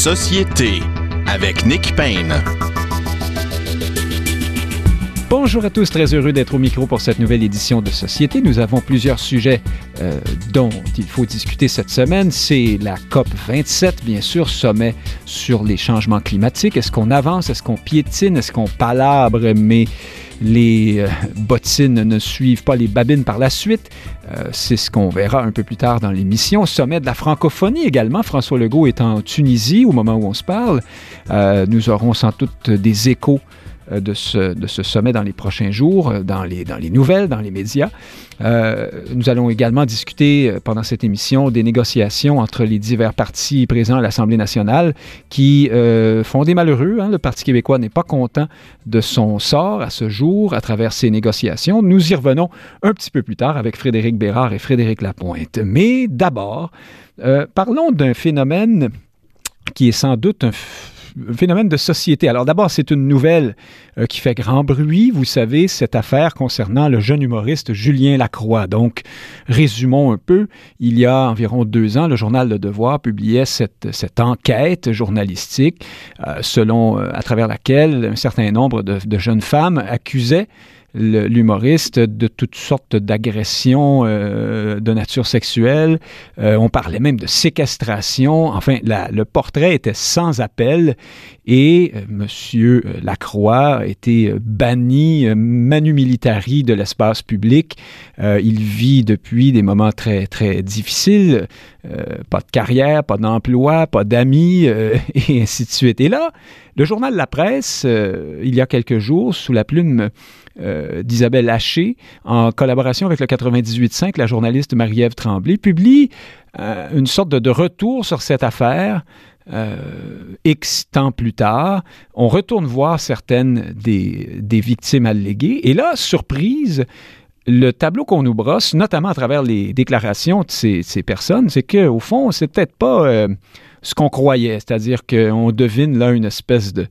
Société avec Nick Payne. Bonjour à tous, très heureux d'être au micro pour cette nouvelle édition de Société. Nous avons plusieurs sujets euh, dont il faut discuter cette semaine. C'est la COP 27, bien sûr, sommet sur les changements climatiques. Est-ce qu'on avance, est-ce qu'on piétine, est-ce qu'on palabre, mais les euh, bottines ne suivent pas les babines par la suite. Euh, c'est ce qu'on verra un peu plus tard dans l'émission. Sommet de la francophonie également. François Legault est en Tunisie au moment où on se parle. Euh, nous aurons sans doute des échos de ce, de ce sommet dans les prochains jours, euh, dans les, dans les nouvelles, dans les médias. Euh, nous allons également discuter pendant cette émission des négociations entre les divers partis présents à l'Assemblée nationale qui font des malheureux. Hein. Le Parti québécois n'est pas content de son sort à ce jour à travers ces négociations. Nous y revenons un petit peu plus tard avec Frédéric Bérard et Frédéric Lapointe. Mais d'abord, parlons d'un phénomène qui est sans doute un phénomène de société. Alors d'abord, c'est une nouvelle euh, qui fait grand bruit. Vous savez, cette affaire concernant le jeune humoriste Julien Lacroix. Donc, résumons un peu. Il y a environ deux ans, le journal Le Devoir publiait cette, enquête journalistique euh, selon, euh, à travers laquelle un certain nombre de, de jeunes femmes accusaient l'humoriste de toutes sortes d'agressions euh, de nature sexuelle. Euh, on parlait même de séquestration. Enfin, le portrait était sans appel et euh, Monsieur Lacroix a été banni manu militari de l'espace public. il vit depuis des moments très très difficiles. pas de carrière, pas d'emploi, pas d'amis et ainsi de suite. Et là, le journal La Presse, il y a quelques jours, sous la plume euh, d'Isabelle Haché, en collaboration avec le 98.5, la journaliste Marie-Ève Tremblay, publie euh, une sorte de, retour sur cette affaire. Euh, X temps plus tard, on retourne voir certaines des, des victimes alléguées. Et là, surprise, le tableau qu'on nous brosse, notamment à travers les déclarations de ces, ces personnes, c'est qu'au fond, c'est peut-être pas ce qu'on croyait, c'est-à-dire qu'on devine là une espèce de,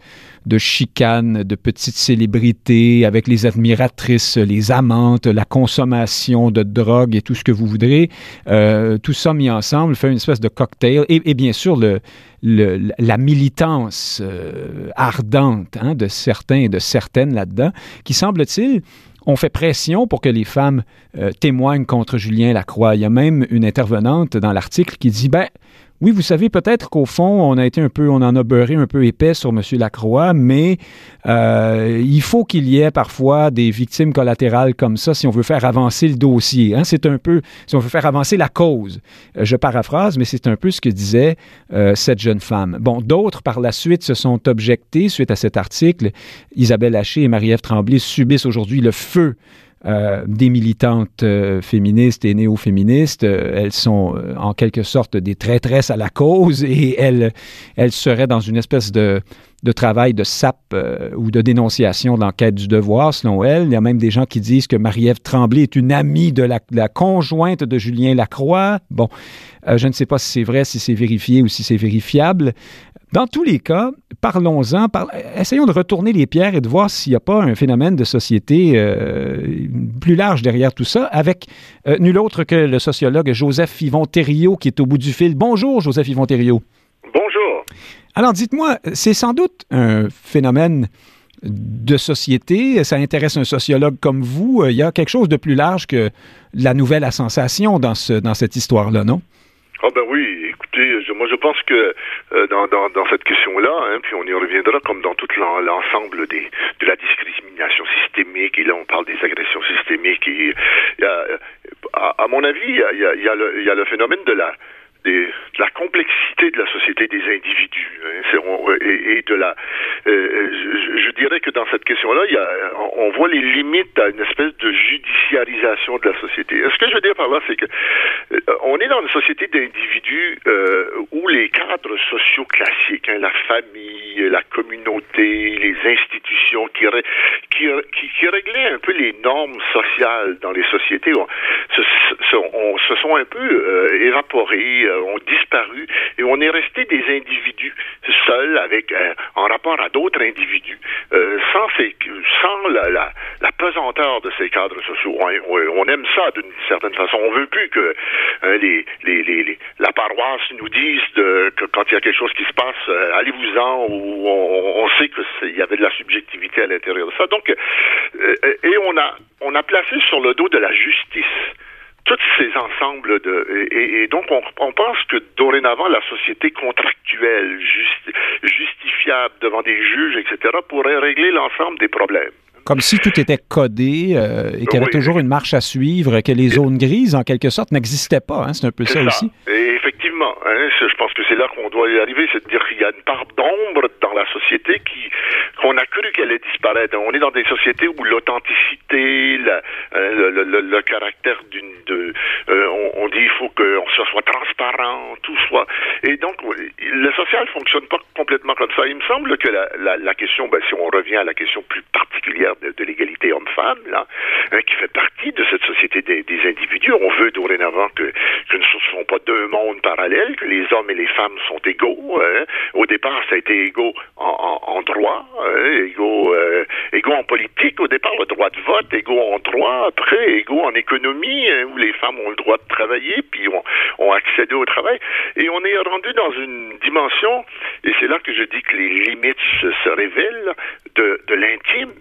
chicane de petites célébrités avec les admiratrices, les amantes, la consommation de drogue et tout ce que vous voudrez. Euh, tout ça mis ensemble fait une espèce de cocktail et, bien sûr la militance euh, ardente hein, de certains et de certaines là-dedans qui semble-t-il ont fait pression pour que les femmes euh, témoignent contre Julien Lacroix. Il y a même une intervenante dans l'article qui dit ben oui, vous savez, peut-être qu'au fond, on a été un peu, on en a beurré un peu épais sur M. Lacroix, mais euh, il faut qu'il y ait parfois des victimes collatérales comme ça si on veut faire avancer le dossier. Hein. C'est un peu, si on veut faire avancer la cause. Euh, je paraphrase, mais c'est un peu ce que disait euh, cette jeune femme. Bon, d'autres par la suite se sont objectés suite à cet article. Isabelle Haché et Marie-Ève Tremblay subissent aujourd'hui le feu euh, des militantes euh, féministes et néo-féministes. Euh, elles sont en quelque sorte des traîtresses à la cause et elles, elles seraient dans une espèce de, travail de sape ou de dénonciation de l'enquête du devoir, selon elles. Il y a même des gens qui disent que Marie-Ève Tremblay est une amie de la conjointe de Julien Lacroix. Bon, je ne sais pas si c'est vrai, si c'est vérifié ou si c'est vérifiable. Dans tous les cas, parlons-en, essayons de retourner les pierres et de voir s'il n'y a pas un phénomène de société euh, plus large derrière tout ça, avec euh, nul autre que le sociologue Joseph Yvon Thériault qui est au bout du fil. Bonjour, Joseph Yvon Thériault. Bonjour. Alors, dites-moi, c'est sans doute un phénomène de société, ça intéresse un sociologue comme vous. Il y a quelque chose de plus large que la nouvelle à sensation dans, ce, dans cette histoire-là, non? Ah ben oui, écoutez, je, moi je pense que euh, dans, dans, cette question-là, hein, puis on y reviendra comme dans tout l'ensemble des de la discrimination systémique, et là on parle des agressions systémiques, et y a, à, à, mon avis, il y a, y, a y a le phénomène de la de la complexité de la société des individus hein, et, de la euh, je, je, dirais que dans cette question-là on voit les limites à une espèce de judiciarisation de la société. Ce que je veux dire par là c'est que euh, on est dans une société d'individus euh, où les cadres sociaux classiques hein, la famille la communauté les institutions qui, réglaient un peu les normes sociales dans les sociétés se, se, on, se sont un peu euh, évaporés euh, ont disparu et on est resté des individus seuls avec euh, en rapport à d'autres individus euh, sans sans la, la, la, pesanteur de ces cadres sociaux. On, aime ça d'une certaine façon. On veut plus que hein, les, les, les, la paroisse nous disent de, que quand il y a quelque chose qui se passe, euh, allez-vous-en, ou on, on sait qu'il y avait de la subjectivité à l'intérieur de ça. Donc, euh, et on a, on a placé sur le dos de la justice tous ces ensembles de et, et donc on, on, pense que dorénavant la société contractuelle justifiable devant des juges etc pourrait régler l'ensemble des problèmes comme si tout était codé euh, et qu'il y avait Oui. toujours une marche à suivre, que les zones grises, en quelque sorte, n'existaient pas. Hein? C'est un peu ça, aussi. Et effectivement, hein, je pense que c'est là qu'on doit y arriver, c'est de dire qu'il y a une part d'ombre dans la société qui qu'on a cru qu'elle allait disparaître. On est dans des sociétés où l'authenticité, la- euh, le, caractère d'une, euh, on, dit il faut que on soit, transparent, tout soit. Et donc le social fonctionne pas complètement comme ça. Il me semble que la, question, ben, si on revient à la question plus particulière de, l'égalité homme-femme, là, hein, qui fait partie de cette société des, individus, on veut dorénavant que, que ne ce sont pas deux mondes parallèles, que les hommes et les femmes sont égaux. hein. Au départ, ça a été égaux en, droit, hein, égaux, euh, en politique. Au départ, le droit de vote, égaux en droit. Après, égaux en économie, hein, où les femmes ont le droit de travailler, puis ont, ont accédé au travail. Et on est rendu dans une dimension, et c'est là que je dis que les limites se, révèlent, de l'intime.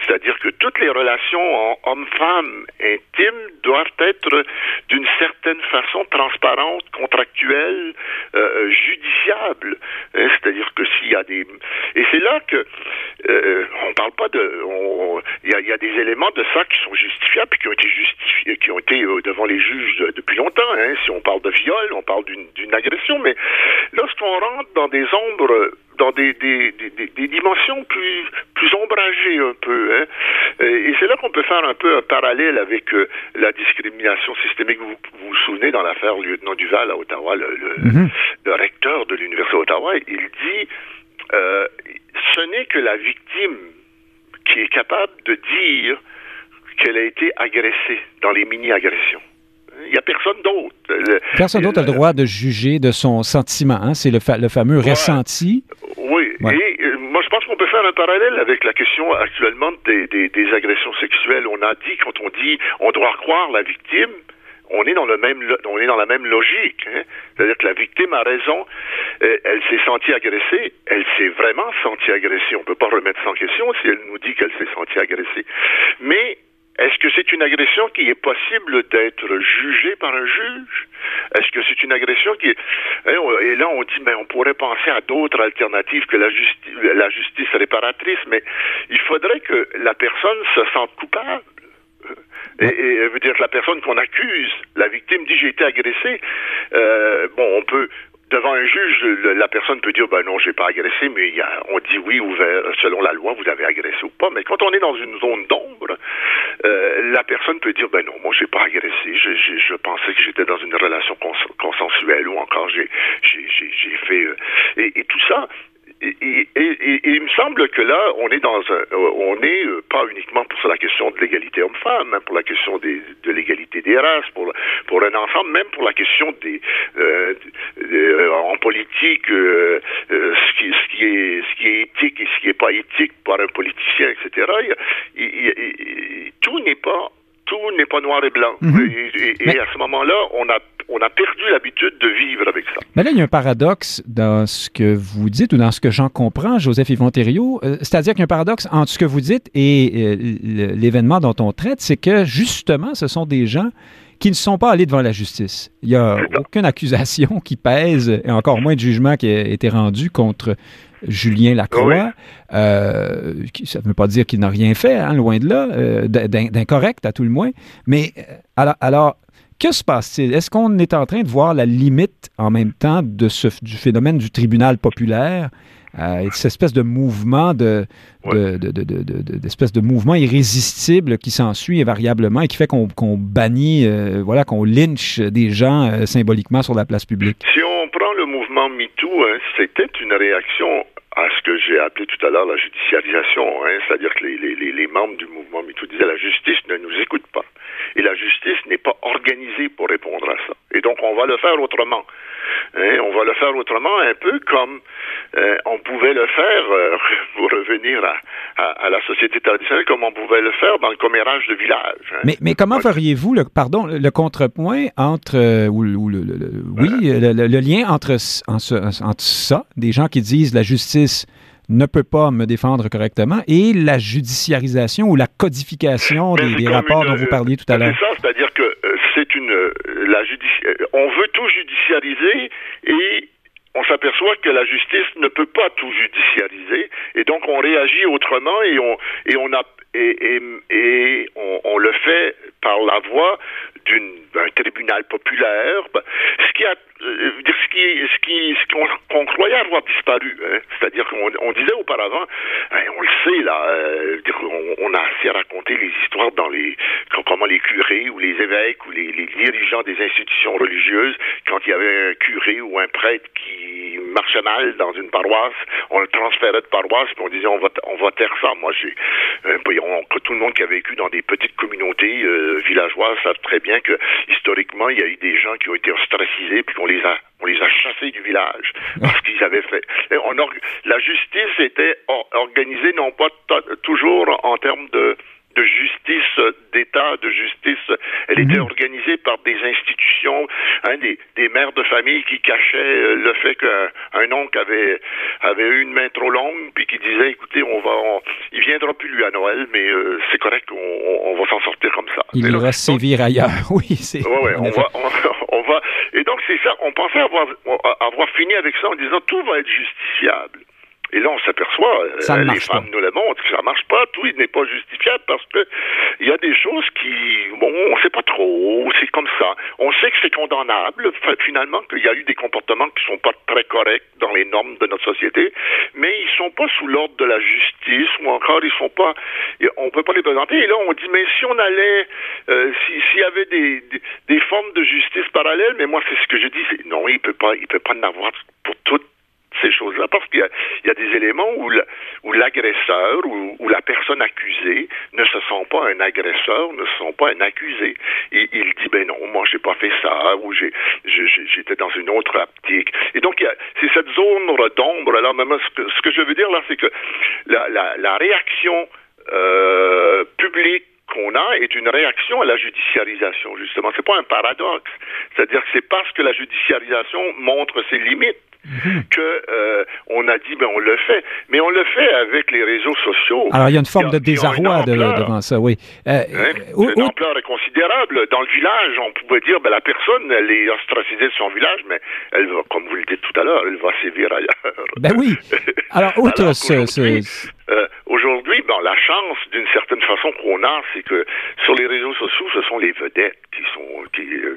C'est-à-dire que toutes les relations homme-femme intimes doivent être d'une certaine façon transparentes, contractuelles, euh, judiciables. Hein, C'est-à-dire que s'il y a des... Et c'est là que... Euh, on parle pas de... Il y, y a des éléments de ça qui sont justifiables et qui ont été justifiés, qui ont été euh, devant les juges depuis longtemps. Hein. Si on parle de viol, on parle d'une agression, mais lorsqu'on rentre dans des ombres dans des, des, des, dimensions plus, plus ombragées un peu. Hein. Et c'est là qu'on peut faire un peu un parallèle avec euh, la discrimination systémique. Vous vous, vous souvenez dans l'affaire Lieutenant Duval à Ottawa, le, le, Mhm. le recteur de l'Université d'Ottawa, il dit euh, ce n'est que la victime qui est capable de dire qu'elle a été agressée dans les mini-agressions. Il n'y a personne d'autre. Personne d'autre a le droit de juger de son sentiment. hein. C'est le, fa- le fameux Ouais. ressenti. Oui, Ouais. et euh, moi je pense qu'on peut faire un parallèle avec la question actuellement des, des, agressions sexuelles. On a dit, quand on dit on doit croire la victime, on est dans le même on est dans la même logique. hein. C'est-à-dire que la victime a raison, euh, elle s'est sentie agressée, elle s'est vraiment sentie agressée. On peut pas remettre ça en question si elle nous dit qu'elle s'est sentie agressée. Mais est-ce que c'est une agression qui est possible d'être jugée par un juge? Est-ce que c'est une agression qui est... On- Et là, on dit, mais on pourrait penser à d'autres alternatives que la, justi- la justice réparatrice, mais il faudrait que la personne se sente coupable. Et, et veut dire que la personne qu'on accuse, la victime dit j'ai été agressé, euh, bon, on peut devant un juge, la personne peut dire ben non, j'ai pas agressé, mais on dit oui, ouvert, selon la loi, vous avez agressé ou pas. Mais quand on est dans une zone d'ombre, euh, la personne peut dire ben non, moi j'ai pas agressé, je, je, je pensais que j'étais dans une relation cons- consensuelle ou encore j'ai fait euh, et, et tout ça. Et, et- et- et il me semble que là, on est dans un, euh, on est euh, pas uniquement pour la question de l'égalité homme-femme, hein, pour la question des, de l'égalité des races, pour pour un ensemble, même pour la question des, euh, de- de- en politique, euh, euh, ce qui ce qui est ce qui est éthique et ce qui est pas éthique par un politicien, etc. Il il- il- tout n'est pas tout n'est pas noir et blanc. Mhm. Et, et- et Mais- à ce moment-là, on a on a perdu l'habitude de vivre avec ça. Mais là, il y a un paradoxe dans ce que vous dites ou dans ce que j'en comprends, Joseph Yvon. Euh, C'est-à-dire qu'il y a un paradoxe entre ce que vous dites et euh, l'événement dont on traite, c'est que justement, ce sont des gens qui ne sont pas allés devant la justice. Il n'y a aucune accusation qui pèse, et encore moins de jugement qui a été rendu contre Julien Lacroix. Euh, ça ne veut pas dire qu'il n'a rien fait, hein, loin de là, euh, d'in- d'incorrect à tout le moins. Mais alors, alors que se passe-t-il? Est-ce qu'on est en train de voir la limite en même temps de ce, du phénomène du tribunal populaire euh, et de cette espèce de mouvement de, mouvement irrésistible qui s'ensuit invariablement et qui fait qu'on, qu'on bannit, euh, voilà, qu'on lynche des gens euh, symboliquement sur la place publique? Si on prend le mouvement MeToo, hein, c'était une réaction à ce que j'ai appelé tout à l'heure la judiciarisation, hein, c'est-à-dire que les, les membres du mouvement MeToo disaient la justice ne nous écoute pas et la justice n'est pas organisée pour répondre à ça. Et donc on va le faire autrement. Hein, on va le faire autrement, un peu comme euh, on pouvait le faire, euh, pour revenir à, la société traditionnelle, comme on pouvait le faire dans le commérage de village. Hein. Mais, mais comment feriez-vous, le, pardon, le contrepoint entre, euh, ou, le, oui, le, lien entre, entre ça, des gens qui disent la justice ne peut pas me défendre correctement et la judiciarisation ou la codification des, rapports dont vous parliez tout à l'heure. C'est ça, c'est-à-dire que c'est une la on veut tout judiciariser et on s'aperçoit que la justice ne peut pas tout judiciariser et donc on réagit autrement et on et on a et, et, on, le fait par la voie d'un tribunal populaire, ce qui a euh, ce qui ce qui ce qu'on croyait avoir disparu, hein. c'est-à-dire qu'on on disait auparavant, hein, on le sait là, euh, on, a assez raconté les histoires dans les comment les curés ou les évêques ou les, les dirigeants des institutions religieuses, quand il y avait un curé ou un prêtre qui marchait mal dans une paroisse, on le transférait de paroisse, puis on disait on va on va taire ça. Moi j'ai euh, tout le monde qui a vécu dans des petites communautés villageoises savent très bien que historiquement il y a eu des gens qui ont été ostracisés puis qu'on les a on les a chassés du village parce qu'ils avaient fait. On la justice était organisée non pas toujours en termes de de justice d'État, de justice. Elle était mhm. organisée par des institutions, hein, des, des, mères de famille qui cachaient euh, le fait qu'un oncle avait, avait eu une main trop longue, puis qui disait, écoutez, on va, il viendra plus lui à Noël, mais euh, c'est correct, on, on, va s'en sortir comme ça. Il ira sévir ailleurs, oui. C'est, ouais, on, va, on, va, et donc c'est ça, on pensait avoir, avoir fini avec ça en disant, tout va être justifiable. Et là, on s'aperçoit, euh, les femmes nous le montrent, que ça marche pas, tout n'est pas justifiable parce que il y a des choses qui, bon, on sait pas trop, c'est comme ça. On sait que c'est condamnable, finalement, qu'il y a eu des comportements qui sont pas très corrects dans les normes de notre société, mais ils sont pas sous l'ordre de la justice ou encore ils sont pas, on peut pas les présenter. Et là, on dit, mais si on allait, euh, s'il y avait des, des, formes de justice parallèles, mais moi, c'est ce que je dis, non, il peut pas, il peut pas en avoir pour toutes ces choses-là parce qu'il y, a des éléments où l'agresseur ou, la personne accusée ne se sent pas un agresseur, ne se sent pas un accusé. Et il dit ben non, moi j'ai pas fait ça ou j'étais dans une autre optique. Et donc c'est cette zone d'ombre là. Même ce que, ce que je veux dire là, c'est que la, la, la réaction euh, publique qu'on a est une réaction à la judiciarisation, justement. C'est pas un paradoxe. C'est-à-dire que c'est parce que la judiciarisation montre ses limites Mhm. que euh, on a dit ben on le fait, mais on le fait avec les réseaux sociaux. Alors il y a une forme de désarroi devant ça, oui. Euh, hein? une ampleur est considérable. Dans le village, on pouvait dire ben la personne elle est ostracisée de son village, mais elle va, comme vous le dites tout à l'heure, elle va sévir ailleurs. Ben oui. Alors outre ce, euh, aujourd'hui, bon, la chance d'une certaine façon qu'on a, c'est que sur les réseaux sociaux, ce sont les vedettes qui sont qui, euh,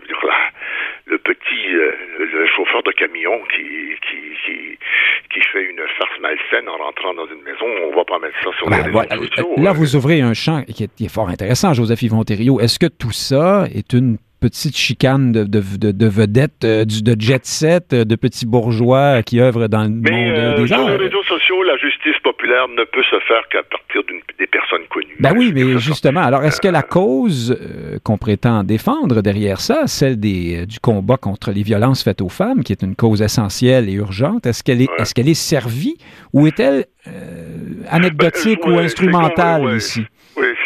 le petit euh, le chauffeur de camion qui, qui, qui, fait une farce malsaine en rentrant dans une maison. On va pas mettre ça sur les réseaux sociaux. Là, vous ouvrez un champ qui est, fort intéressant, Joseph Yvon Est-ce que tout ça est une petite chicane de, de, de, vedettes, de jet set, de petits bourgeois qui œuvrent dans le monde des arts. Sur les réseaux sociaux, la justice populaire ne peut se faire qu'à partir des personnes connues. Ben oui, mais justement, alors est-ce que la cause euh, qu'on prétend défendre derrière ça, celle des, euh, du combat contre les violences faites aux femmes, qui est une cause essentielle et urgente, est-ce qu'elle est, qu'elle est servie ou est-elle euh, anecdotique ou instrumentale ici?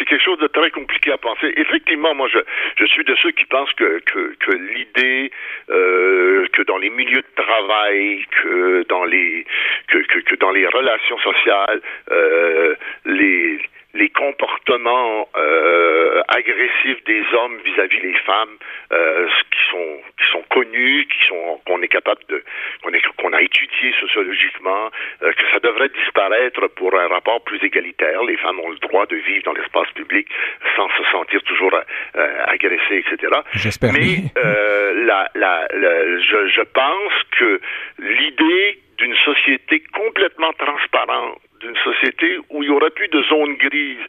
Quelque chose de très compliqué à penser. Effectivement, moi, je, je suis de ceux qui pensent que, que, que l'idée euh, que dans les milieux de travail, que dans les que, que, que dans les relations sociales, euh, les les comportements euh, agressifs des hommes vis-à-vis des femmes euh, qui sont qui sont connus, qui sont qu'on est capable de qu'on est qu'on a étudié sociologiquement, euh, que ça devrait disparaître pour un rapport plus égalitaire. Les femmes ont le droit de vivre dans l'espace public sans se sentir toujours euh, agressées, etc. J'espère. Mais euh, la, la, la, je, je pense que l'idée d'une société complètement transparente d'une société où il y aurait plus de zones grises.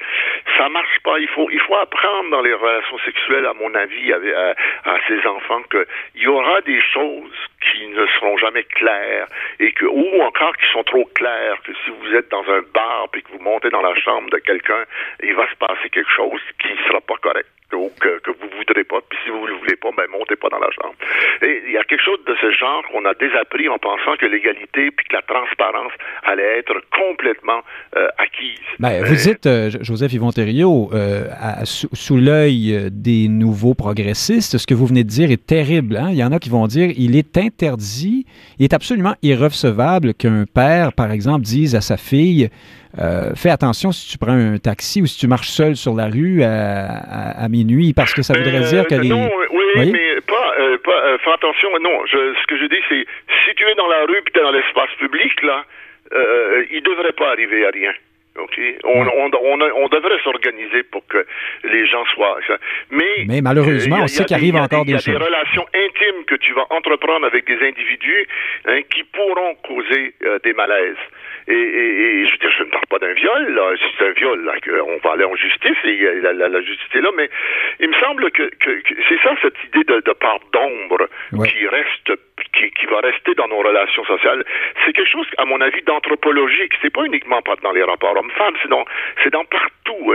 Ça marche pas. Il faut, apprendre dans les relations sexuelles, à mon avis, à, à, ces enfants qu'il y aura des choses qui ne seront jamais claires et que, ou encore qui sont trop claires, que si vous êtes dans un bar et que vous montez dans la chambre de quelqu'un, il va se passer quelque chose qui ne sera pas correct. Que, que vous voudrez pas. Puis si vous ne le voulez pas, ben montez pas dans la chambre. Et il y a quelque chose de ce genre qu'on a désappris en pensant que l'égalité puis que la transparence allait être complètement euh, acquise. Ben, vous dites, euh, Joseph Yvon Thériault, euh, sous, sous l'œil des nouveaux progressistes, ce que vous venez de dire est terrible. Hein? Il y en a qui vont dire il est interdit, il est absolument irrecevable qu'un père, par exemple, dise à sa fille euh, fais attention si tu prends un taxi ou si tu marches seul sur la rue à, minuit, parce que ça voudrait dire que les... Non, oui, mais pas, euh, pas euh, fais attention, non. ce que je dis, c'est si tu es dans la rue puis tu es dans l'espace public, là, il ne devrait pas arriver à rien. OK? On, on, on, devrait s'organiser pour que les gens soient. Mais, mais malheureusement, on sait qu'il arrive encore des choses. Il y a des relations intimes que tu vas entreprendre avec des individus hein, qui pourront causer des malaises. Et, et, je veux dire, je ne parle pas d'un viol, là. C'est un viol, là, qu'on va aller en justice et la, la, la, justice est là. Mais il me semble que, que, c'est ça, cette idée de, de part d'ombre qui reste, qui, qui va rester dans nos relations sociales. C'est quelque chose, à mon avis, d'anthropologique. C'est pas uniquement dans les rapports hommes-femmes, c'est dans, c'est dans partout.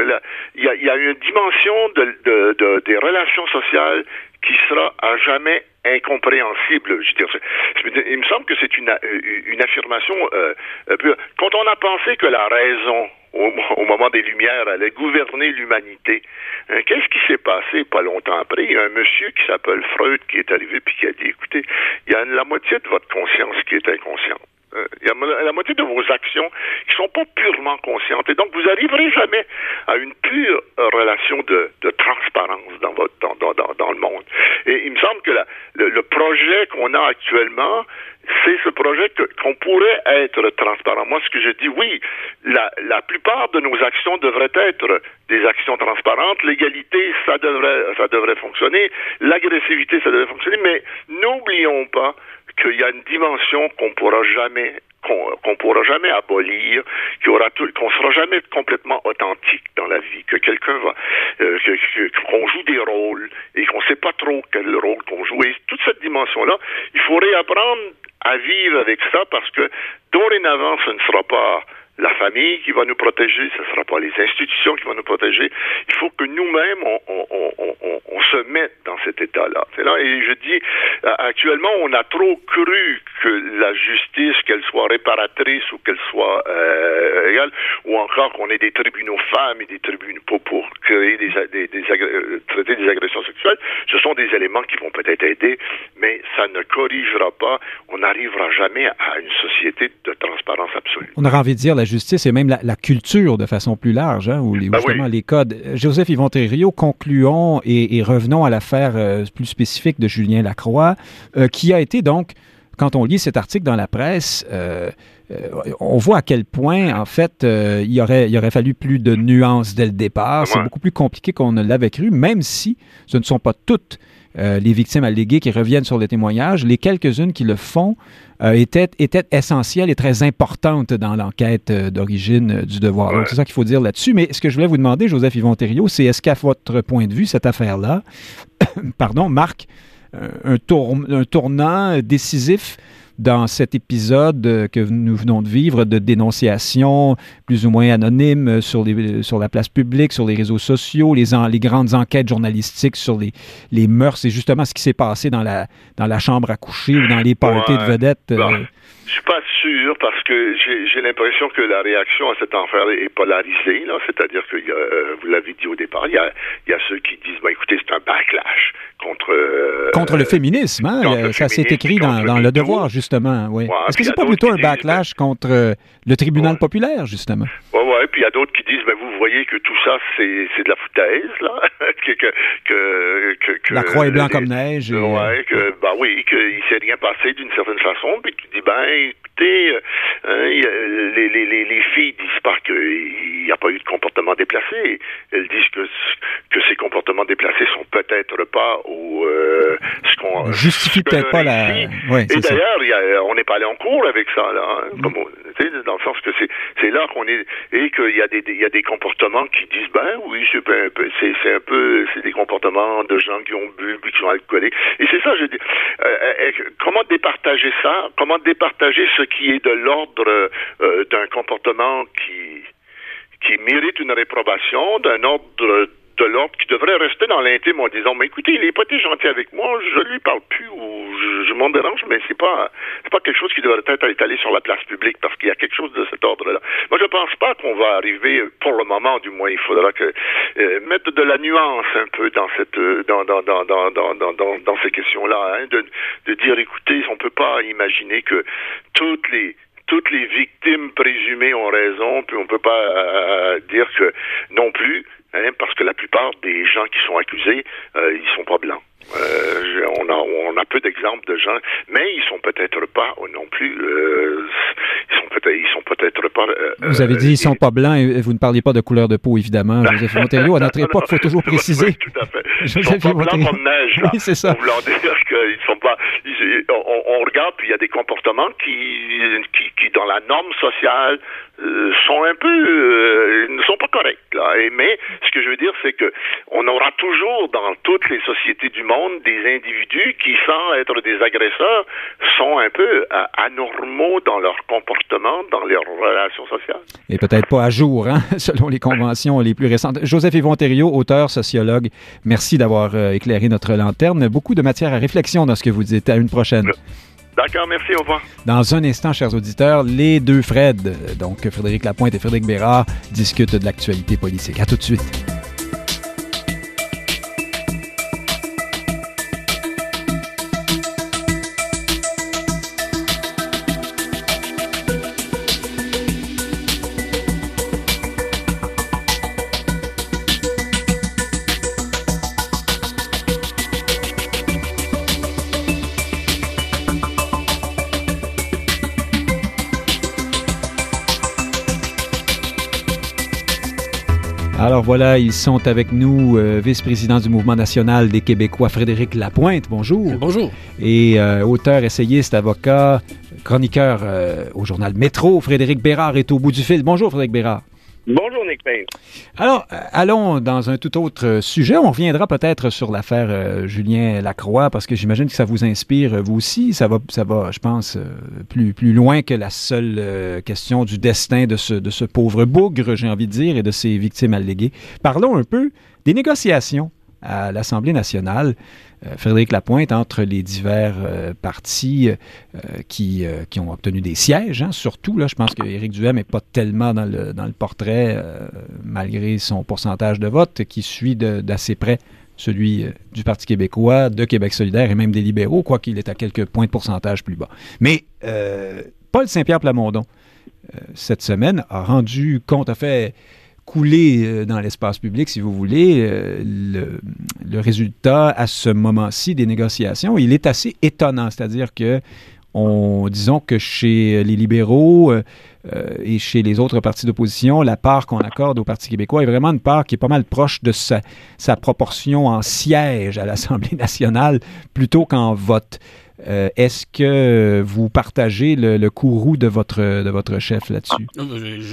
Il y a, il y a une dimension de, de, de, des relations sociales qui sera à jamais incompréhensible. Il me semble que c'est une, une affirmation. Euh, quand on a pensé que la raison, au, moment des Lumières, allait gouverner l'humanité, hein, qu'est-ce qui s'est passé pas longtemps après? Il y a un monsieur qui s'appelle Freud qui est arrivé puis qui a dit, écoutez, il y a la moitié de votre conscience qui est inconsciente. Euh, la moitié de vos actions qui sont pas purement conscientes. Et donc, vous arriverez jamais à une pure relation de, de transparence dans, votre, dans, dans, dans, le monde. Et il me semble que le, projet qu'on a actuellement, c'est ce projet qu'on pourrait être transparent. Moi, ce que je dis, oui, la, la plupart de nos actions devraient être des actions transparentes. L'égalité, ça devrait, ça devrait fonctionner. L'agressivité, ça devrait fonctionner. Mais n'oublions pas qu'il y a une dimension qu'on pourra jamais qu'on pourra jamais abolir, qu'on aura qu'on sera jamais complètement authentique dans la vie, que quelqu'un va, euh, qu'on joue des rôles et qu'on sait pas trop quel rôle qu'on joue. Et toute cette dimension-là, il faut réapprendre à vivre avec ça parce que dorénavant, ce ne sera pas la famille qui va nous protéger, ce ne sera pas les institutions qui vont nous protéger. Il faut que nous-mêmes, on, on, on, on, se mette dans cet état-là. Là, et je dis, actuellement, on a trop cru que la justice, qu'elle soit réparatrice ou qu'elle soit euh, égale, ou encore qu'on ait des tribunaux femmes et des tribunaux pour, créer des, des, des euh, traiter des agressions sexuelles, ce sont des éléments qui vont peut-être aider, mais ça ne corrigera pas. On n'arrivera jamais à une société de transparence absolue. La justice et même la, culture de façon plus large, hein, où, les, ben justement les codes. Joseph Yvon Thériault, concluons et, revenons à l'affaire euh, plus spécifique de Julien Lacroix, euh, qui a été donc, quand on lit cet article dans la presse, euh, on voit à quel point, en fait, il, aurait, il aurait fallu plus de nuances dès le départ. C'est beaucoup plus compliqué qu'on ne l'avait cru, même si ce ne sont pas toutes euh, les victimes alléguées qui reviennent sur le témoignage, les quelques-unes qui le font euh, étaient, étaient essentielles et très importantes dans l'enquête euh, d'origine du devoir. C'est ça qu'il faut dire là-dessus. Mais ce que je voulais vous demander, Joseph Yvon Thériault, c'est est-ce qu'à votre point de vue, cette affaire-là, pardon, marque un, un tournant décisif dans cet épisode euh, que nous venons de vivre de dénonciation plus ou moins anonyme euh, sur, les, sur la place publique, sur les réseaux sociaux, les, les grandes enquêtes journalistiques sur les, les mœurs. C'est justement ce qui s'est passé dans la, dans la chambre à coucher ou dans les parties de vedettes. Euh, bah, je suis pas sûr parce que j'ai l'impression que la réaction à cette affaire est polarisée. C'est-à-dire que euh, vous l'avez dit au départ, il y a, y a, ceux qui disent écoutez, c'est un backlash contre euh, contre le féminisme. Hein? ça s'est écrit dans, dans le devoir justement. Oui. Est-ce que c'est pas plutôt un backlash ben contre euh, le tribunal populaire justement Oui, oui. Puis il y a d'autres qui disent ben vous voyez que tout ça c'est de la foutaise là, que, que, que, que, la croix est blanc comme neige. Et... Ouais, que bah oui, qu'il s'est rien passé d'une certaine façon. Puis tu dis ben écoutez, euh, les, les, les, les, filles disent pas qu'il n'y a pas eu de comportement déplacé. Elles disent que, que ces comportements déplacés sont peut-être pas au euh, ce qu'on justifie peut-être pas la. Ouais, Et d'ailleurs, on n'est pas allé en cours avec ça là, hein, mm. comme, dans le sens que c'est là qu'on est et qu'il y a des il y a des comportements qui disent ben oui c'est un peu c'est un peu c'est des comportements de gens qui ont bu, qui sont alcooliques. Et c'est ça je dis. Euh, euh comment départager ça? Comment départager ce qui est de l'ordre euh, d'un comportement qui qui mérite une réprobation, d'un ordre de l'ordre qui devrait rester dans l'intime en disant mais écoutez il est pas été gentil avec moi je lui parle plus ou je, m'en dérange mais c'est pas c'est pas quelque chose qui devrait être étalé sur la place publique parce qu'il y a quelque chose de cet ordre là moi je pense pas qu'on va arriver pour le moment du moins il faudra que euh, mettre de la nuance un peu dans cette dans dans dans dans dans dans, dans ces questions là hein, de de dire écoutez on peut pas imaginer que toutes les toutes les victimes présumées ont raison, puis on peut pas euh, dire que non plus, hein, parce que la plupart des gens qui sont accusés, euh, ils sont pas blancs. Euh, on, a, on a peu d'exemples de gens, mais ils sont peut-être pas non plus. Euh, ils sont peut-être, ils sont peut-être pas. Euh, vous avez dit ils sont pas blancs et vous ne parliez pas de couleur de peau évidemment, Joseph Montello. À notre époque, il faut toujours préciser. Oui, tout à fait. Joseph ils sont pas blancs comme neige. Oui, c'est ça. Dire qu'ils sont pas. on, on, regarde, puis il y a des comportements qui, qui, qui dans la norme sociale euh, sont un peu euh, ne sont pas corrects là. Et, mais ce que je veux dire, c'est que on aura toujours dans toutes les sociétés du monde des individus qui, sans être des agresseurs, sont un peu euh, anormaux dans leur comportement, dans leurs relations sociales. Et peut-être pas à jour, hein, selon les conventions les plus récentes. Joseph Yvon auteur, sociologue, merci d'avoir éclairé notre lanterne. Beaucoup de matière à réflexion dans ce que vous dites. À une prochaine. D'accord, merci, au revoir. Dans un instant, chers auditeurs, les deux Fred, donc Frédéric Lapointe et Frédéric Bérard, discutent de l'actualité politique. À tout de suite. Alors voilà, ils sont avec nous, euh, vice-président du Mouvement national des Québécois, Frédéric Lapointe. Bonjour. Bonjour. Et euh, auteur, essayiste, avocat, chroniqueur euh, au journal Métro, Frédéric Bérard est au bout du fil. Bonjour, Frédéric Bérard. Bonjour, Nick Payne. Alors, euh, allons dans un tout autre euh, sujet. On reviendra peut-être sur l'affaire euh, Julien Lacroix, parce que j'imagine que ça vous inspire vous aussi. Ça va, ça va je pense, plus, plus loin que la seule question du destin de ce, de ce pauvre bougre, j'ai envie de dire, et de ses victimes alléguées. Parlons un peu des négociations à l'Assemblée nationale. Euh, Frédéric Lapointe, entre les divers euh, partis euh, qui, qui, ont obtenu des sièges, hein, surtout, là, je pense qu'Éric Duhem n'est pas tellement dans le, dans le portrait, malgré son pourcentage de vote, qui suit d'assez près celui du Parti québécois, de Québec solidaire et même des libéraux, quoiqu'il est à quelques points de pourcentage plus bas. Mais Paul Saint-Pierre Plamondon, cette semaine, a rendu compte, a fait couler euh, dans l'espace public, si vous voulez, euh, le, résultat à ce moment-ci des négociations, il est assez étonnant. C'est-à-dire que, on, disons que chez les libéraux euh, et chez les autres partis d'opposition, la part qu'on accorde au Parti québécois est vraiment une part qui est pas mal proche de sa, sa proportion en siège à l'Assemblée nationale plutôt qu'en vote. Euh, est-ce que vous partagez le, courroux de votre, de votre chef là-dessus? Ah,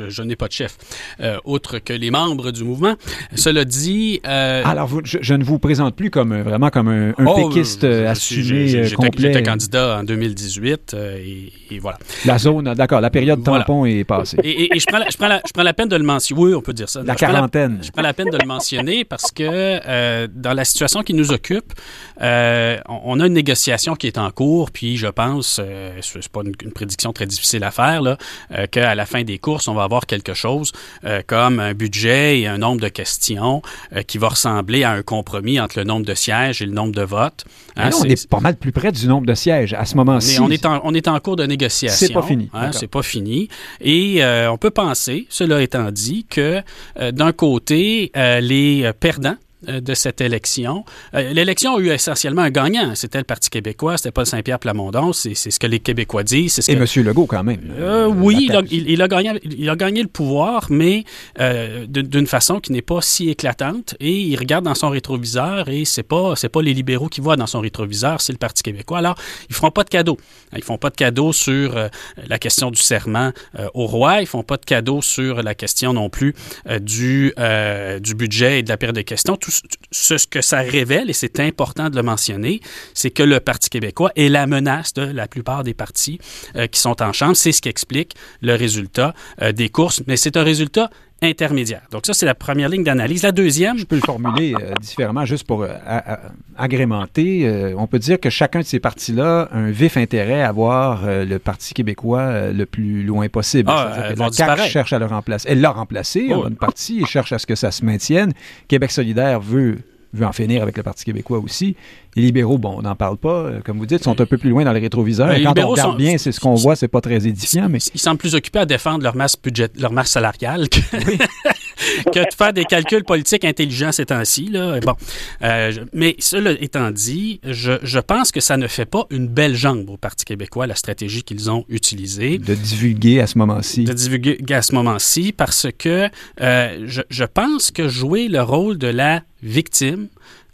je, n'ai pas de chef, euh, autre que les membres du mouvement. Cela dit... Euh, Alors, je, ne vous présente plus comme vraiment comme un, oh, péquiste assumé complet. J'étais candidat en 2018 et, voilà. La zone, d'accord, la période tampon est passée. Et, je, prends la, je, prends je, prends la, peine de le mentionner. Oui, on peut dire ça. La quarantaine. je prends la peine de le mentionner parce que dans la situation qui nous occupe, on a une négociation qui est en cours, puis je pense, euh, c'est pas une, prédiction très difficile à faire, là, euh, qu'à la fin des courses, on va avoir quelque chose euh, comme un budget et un nombre de questions qui va ressembler à un compromis entre le nombre de sièges et le nombre de votes. Hein, on est pas mal plus près du nombre de sièges à ce moment-ci. On est en, on est en cours de négociation. C'est pas fini. Hein, c'est pas fini. Et on peut penser, cela étant dit, que d'un côté, les perdants euh, de cette élection. Euh, l'élection a eu essentiellement un gagnant. C'était le Parti québécois, c'était pas Saint-Pierre Plamondon. C'est ce que les Québécois disent. Ce Et M. Legault, quand même. Euh, oui, il a, il, a, gagné, il a gagné le pouvoir, mais d'une façon qui n'est pas si éclatante. Et il regarde dans son rétroviseur et c'est pas pas les libéraux qui voient dans son rétroviseur, c'est le Parti québécois. Alors, ils feront pas de cadeaux. Ils font pas de cadeaux sur la question du serment au roi. Ils font pas de cadeaux sur la question non plus du, du budget et de la période de questions ce que ça révèle, et c'est important de le mentionner, c'est que le Parti québécois est la menace de la plupart des partis euh, qui sont en chambre. C'est ce qui explique le résultat euh, des courses, mais c'est un résultat intermédiaire. Donc ça, c'est la première ligne d'analyse. La deuxième... Je peux le formuler euh, différemment, juste pour euh, agrémenter. Euh, on peut dire que chacun de ces partis-là a un vif intérêt à voir le Parti québécois le plus loin possible. Ah, la CAQ cherche à le remplacer. Elle l'a remplacé, oh. une partie, et cherche à ce que ça se maintienne. Québec solidaire veut veut en finir avec le Parti québécois aussi. Les libéraux, bon, on n'en parle pas, euh, comme vous dites, sont un peu plus loin dans les rétroviseurs. et quand on regarde bien, c'est ce qu'on voit, c'est pas très édifiant. Mais... Ils semblent plus occupés à défendre leur masse budget, leur masse salariale que, que de faire des calculs politiques intelligents ces temps-ci. Bon, euh, mais cela étant dit, je, je, pense que ça ne fait pas une belle jambe au Parti québécois, la stratégie qu'ils ont utilisée. De divulguer à ce moment-ci. De divulguer à ce moment-ci, parce que euh, je, je pense que jouer le rôle de la victime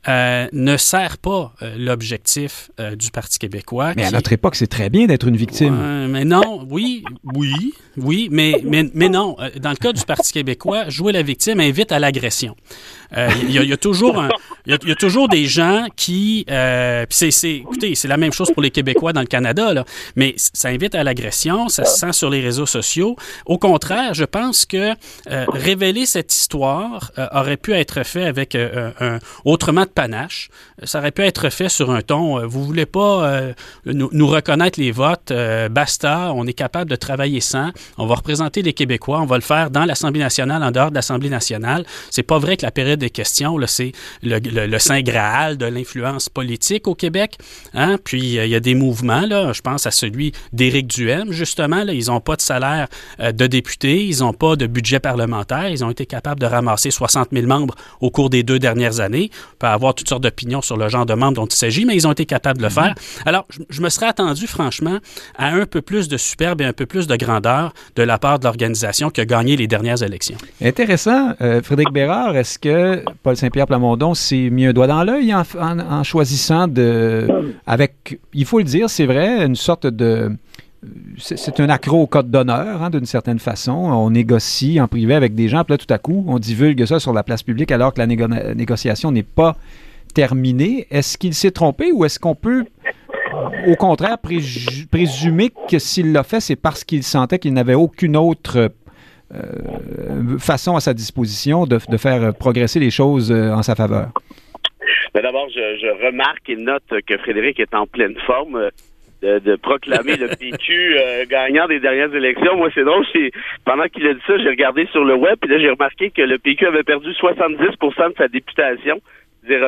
euh, ne sert pas euh, l'objectif euh, du Parti québécois. Mais à notre époque, c'est très bien d'être une victime. mais non, oui, oui, oui, mais, mais, mais non. Dans le cas du Parti québécois, jouer la victime invite à l'agression. Il y, a toujours il y, a toujours des gens qui c'est écoutez c'est la même chose pour les Québécois dans le Canada là, mais ça invite à l'agression ça se sent sur les réseaux sociaux au contraire je pense que révéler cette histoire aurait pu être fait avec un autrement panache. Ça aurait pu être fait sur un ton, euh, vous voulez pas euh, nous, reconnaître les votes, euh, basta, on est capable de travailler sans, on va représenter les Québécois, on va le faire dans l'Assemblée nationale, en dehors de l'Assemblée nationale. C'est pas vrai que la période des questions, c'est le, saint graal de l'influence politique au Québec. Hein? Puis il y a des mouvements, je pense à celui d'Éric Duhem, justement, ils n'ont pas de salaire de député, ils n'ont pas de budget parlementaire, ils ont été capables de ramasser 60 000 membres au cours des deux dernières années. On avoir toutes sortes d'opinions sur le genre de membres dont il s'agit, mais ils ont été capables de le faire. Alors, je, me serais attendu, franchement, à un peu plus de superbe et un peu plus de grandeur de la part de l'organisation qui a gagné les dernières élections. Intéressant. Euh, Frédéric Bérard, est-ce que Paul Saint-Pierre Plamondon s'est mis un doigt dans l'œil en, choisissant de, avec, il faut le dire, c'est vrai, une sorte de c'est un accro au code d'honneur, hein, d'une certaine façon. On négocie en privé avec des gens, puis là, tout à coup, on divulgue ça sur la place publique alors que la négociation n'est pas terminée. Est-ce qu'il s'est trompé ou est-ce qu'on peut, au contraire, présumer que s'il l'a fait, c'est parce qu'il sentait qu'il n'avait aucune autre euh, façon à sa disposition de, faire progresser les choses euh, en sa faveur? Ben, d'abord, je, je, remarque et note que Frédéric est en pleine forme de, proclamer le PQ euh, gagnant des dernières élections. Moi, c'est drôle, pendant qu'il a dit ça, j'ai regardé sur le web, et là, j'ai remarqué que le PQ avait perdu 70% de sa députation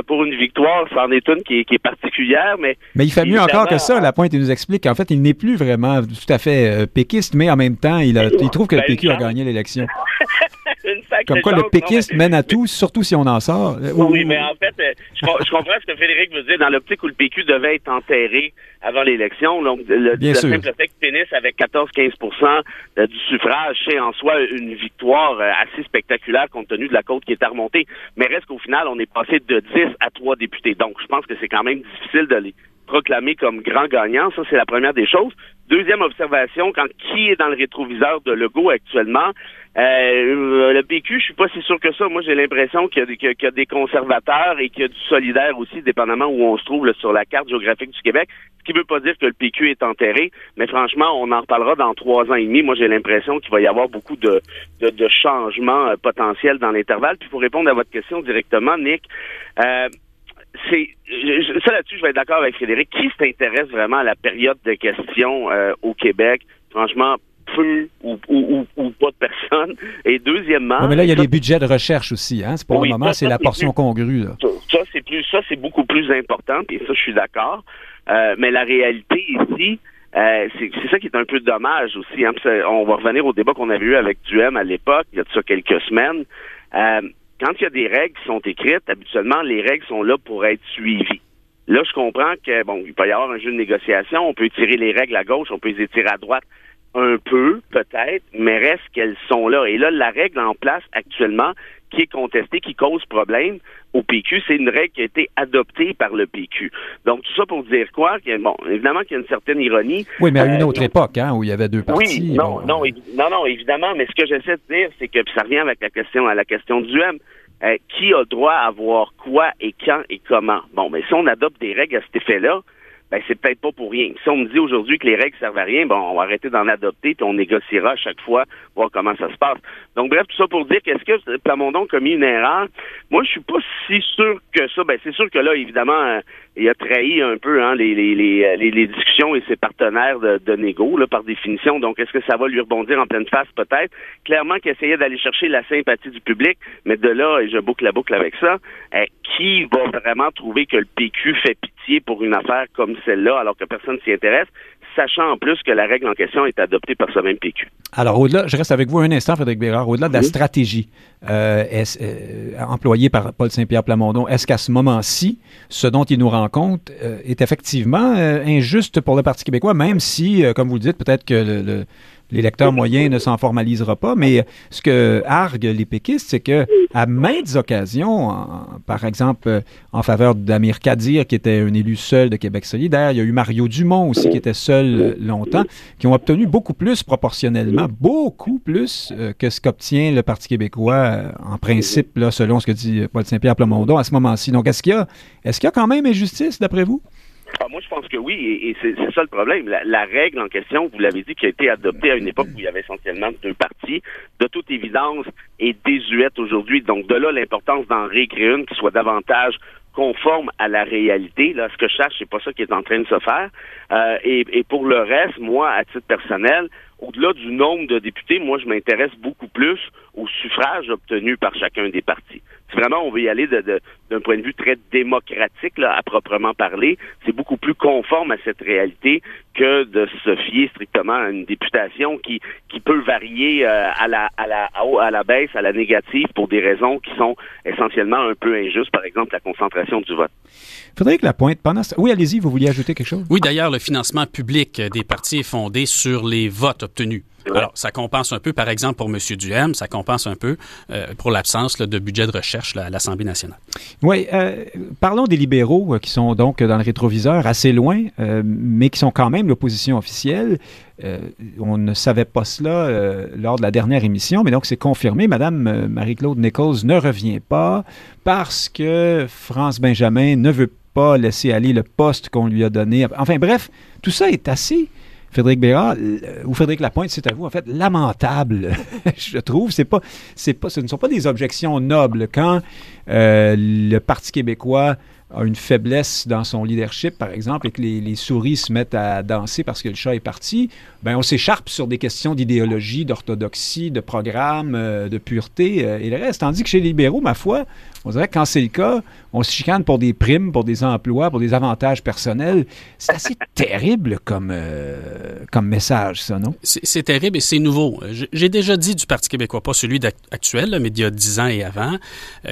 pour une victoire, c'en est une qui est, particulière, mais... Mais il fait mieux encore que ça, la pointe, il nous explique qu'en fait, il n'est plus vraiment tout à fait euh, péquiste, mais en même temps, il, il trouve que le ben, PQ a gagné l'élection. Comme quoi, le péquiste mène à tout, surtout si on en sort. Oui, mais en fait, euh, je, comprends ce que Frédéric veut dire. Dans l'optique où le PQ devait être enterré avant l'élection, le, le simple fait qu'il finisse avec 14-15% euh, du suffrage, c'est en soi une victoire assez spectaculaire compte tenu de la côte qui est à remonter. Mais reste qu'au final, on est passé de 10 à 3 députés. Donc, je pense que c'est quand même difficile de les proclamer comme grand gagnant. Ça, c'est la première des choses. Deuxième observation, quand qui est dans le rétroviseur de Legault actuellement? Euh, le PQ, je suis pas si sûr que ça. Moi, j'ai l'impression qu'il y, a des conservateurs et qu'il y a du solidaire aussi, dépendamment où on se trouve sur la carte géographique du Québec. Ce qui veut pas dire que le PQ est enterré, mais franchement, on en reparlera dans trois ans et demi. Moi, j'ai l'impression qu'il va y avoir beaucoup de, de, changements euh, potentiels dans l'intervalle. Puis pour répondre à votre question directement, Nick, euh, c'est ça là-dessus, je vais être d'accord avec Frédéric. Qui s'intéresse vraiment à la période de questions euh, au Québec? Franchement, peu ou, pas de personnes. Et deuxièmement. mais là, il y a les budgets de recherche aussi, hein? Pour le moment, c'est la portion congrue. Ça, c'est plus ça, c'est beaucoup plus important, et ça, je suis d'accord. Euh, mais la réalité ici, euh, c'est ça qui est un peu dommage aussi. Hein? On va revenir au débat qu'on avait eu avec Duhem à l'époque, il y a de ça quelques semaines. Euh, quand il y a des règles qui sont écrites, habituellement, les règles sont là pour être suivies. Là, je comprends que, bon, il peut y avoir un jeu de négociation, on peut tirer les règles à gauche, on peut les tirer à droite un peu, peut-être, mais reste qu'elles sont là. Et là, la règle en place actuellement, qui est contestée, qui cause problème au PQ, c'est une règle qui a été adoptée par le PQ. Donc, tout ça pour dire quoi? bon, évidemment qu'il y a une certaine ironie. Oui, mais à une euh, autre époque, hein, où il y avait deux partis. Oui, non, non, non, non, évidemment, mais ce que j'essaie de dire, c'est que, ça revient avec la question, à la question du M, euh, qui a droit à voir quoi et quand et comment? Bon, mais si on adopte des règles à cet effet-là, ben c'est peut-être pas pour rien. Si on me dit aujourd'hui que les règles servent à rien, bon, on va arrêter d'en adopter, puis on négociera à chaque fois, voir comment ça se passe. Donc bref, tout ça pour dire qu'est-ce que Plamondon a commis une erreur? Moi, je suis pas si sûr que ça. Ben c'est sûr que là, évidemment, euh, il a trahi un peu hein, les, les, les, discussions et ses partenaires de, de par définition. Donc, est-ce que ça va lui rebondir en pleine face? Peut-être. Clairement qu'il essayait d'aller chercher la sympathie du public, mais de là, et je boucle la boucle avec ça, euh, qui va vraiment trouver que le PQ fait pitié pour une affaire comme celle-là, alors que personne s'y intéresse? Sachant en plus que la règle en question est adoptée par ce même PQ. Alors, au-delà, je reste avec vous un instant, Frédéric Bérard, au-delà de la stratégie euh, euh, employée par Paul Saint-Pierre Plamondon, est-ce qu'à ce moment-ci, ce dont il nous rend compte euh, est effectivement injuste pour le Parti québécois, même si, comme vous le dites, peut-être que le l'électeur moyen ne s'en formalisera pas, mais ce que arguent les péquistes, c'est que à maintes occasions, par exemple en faveur d'Amir Kadir, qui était un élu seul de Québec solidaire, il y a eu Mario Dumont aussi, qui était seul longtemps, qui ont obtenu beaucoup plus proportionnellement, beaucoup plus euh, que ce qu'obtient le Parti québécois euh, en principe, selon ce que dit Paul Saint-Pierre Plamondon à ce moment-ci. Donc, est-ce qu'il y a, est-ce qu'il y a quand même injustice, d'après vous? Ah, moi, je pense que oui, et, c'est ça le problème. La, règle en question, vous l'avez dit, qui a été adoptée à une époque où il y avait essentiellement deux partis, de toute évidence, est désuète aujourd'hui. Donc, de là, l'importance d'en réécrire une qui soit davantage conforme à la réalité. Là, ce que je cherche, c'est pas ça qui est en train de se faire. Euh, et, et, pour le reste, moi, à titre personnel, au-delà du nombre de députés, moi, je m'intéresse beaucoup plus au suffrage obtenu par chacun des partis. Si vraiment on veut y aller d'un de, point de vue très démocratique, là, à proprement parler, c'est beaucoup plus conforme à cette réalité que de se fier strictement à une députation qui, qui peut varier euh, à, la, à, la, à la baisse, à la négative, pour des raisons qui sont essentiellement un peu injustes, par exemple la concentration du vote. Faudrait que la pointe pendant... Oui, allez-y, vous vouliez ajouter quelque chose? Oui, d'ailleurs, le financement public des partis est fondé sur les votes obtenus. Alors, ça compense un peu, par exemple, pour M. Duhem, ça compense un peu euh, pour l'absence de budget de recherche à l'Assemblée nationale. Oui, euh, parlons des libéraux euh, qui sont donc dans le rétroviseur assez loin, mais qui sont quand même l'opposition officielle. on ne savait pas cela lors de la dernière émission, mais donc c'est confirmé. Madame Marie-Claude Nichols ne revient pas parce que France Benjamin ne veut pas laisser aller le poste qu'on lui a donné. Enfin bref, tout ça est assez Frédéric Bérard ou Frédéric Lapointe, c'est à vous, en fait, lamentable, je trouve. C'est pas, c'est pas, ce ne sont pas des objections nobles. Quand euh, le Parti québécois a une faiblesse dans son leadership, par exemple, et que les, souris se mettent à danser parce que le chat est parti, ben on s'écharpe sur des questions d'idéologie, d'orthodoxie, de programme, euh, de pureté euh, et le reste. Tandis que chez les libéraux, ma foi, on dirait que quand c'est le cas, on se chicane pour des primes, pour des emplois, pour des avantages personnels. C'est assez terrible comme, euh, comme message, ça, non? C'est terrible et c'est nouveau. J'ai déjà dit du Parti québécois, pas celui actuel, mais d'il y a dix ans et avant,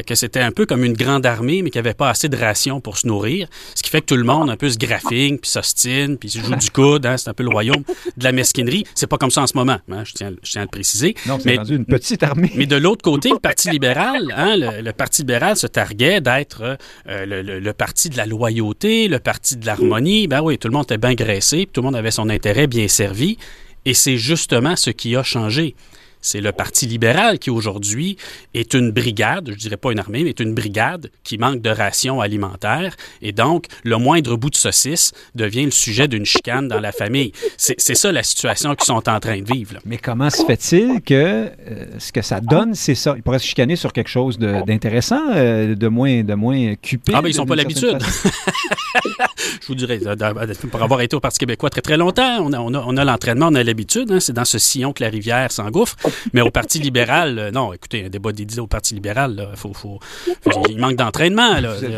que c'était un peu comme une grande armée, mais qu'il n'y avait pas assez de rations pour se nourrir, ce qui fait que tout le monde un peu se graphine, puis s'ostine, puis se joue du coude. Hein, c'est un peu le royaume de la mesquinerie. C'est pas comme ça en ce moment, hein, je, tiens, je tiens à le préciser. Non, c'est une petite armée. Mais de l'autre côté, le Parti libéral, hein, le, Parti libéral se targuait d'être euh, le, parti de la loyauté, le parti de l'harmonie. Ben oui, tout le monde était bien graissé, tout le monde avait son intérêt bien servi. Et c'est justement ce qui a changé. C'est le Parti libéral qui aujourd'hui est une brigade, je dirais pas une armée, mais est une brigade qui manque de rations alimentaires. Et donc, le moindre bout de saucisse devient le sujet d'une chicane dans la famille. C'est ça la situation qu'ils sont en train de vivre. Mais comment se fait-il que euh, ce que ça donne, c'est ça? Ils pourraient se chicaner sur quelque chose d'intéressant, euh, de, moins, de moins cupide. Ah, ben ils n'ont pas l'habitude. je vous dirais, pour avoir été au Parti québécois très, très longtemps, on a, on a, l'entraînement, on a l'habitude. Hein, c'est dans ce sillon que la rivière s'engouffre. Mais au Parti libéral, euh, non, écoutez, un débat dédié au Parti libéral, faut, faut, il manque d'entraînement.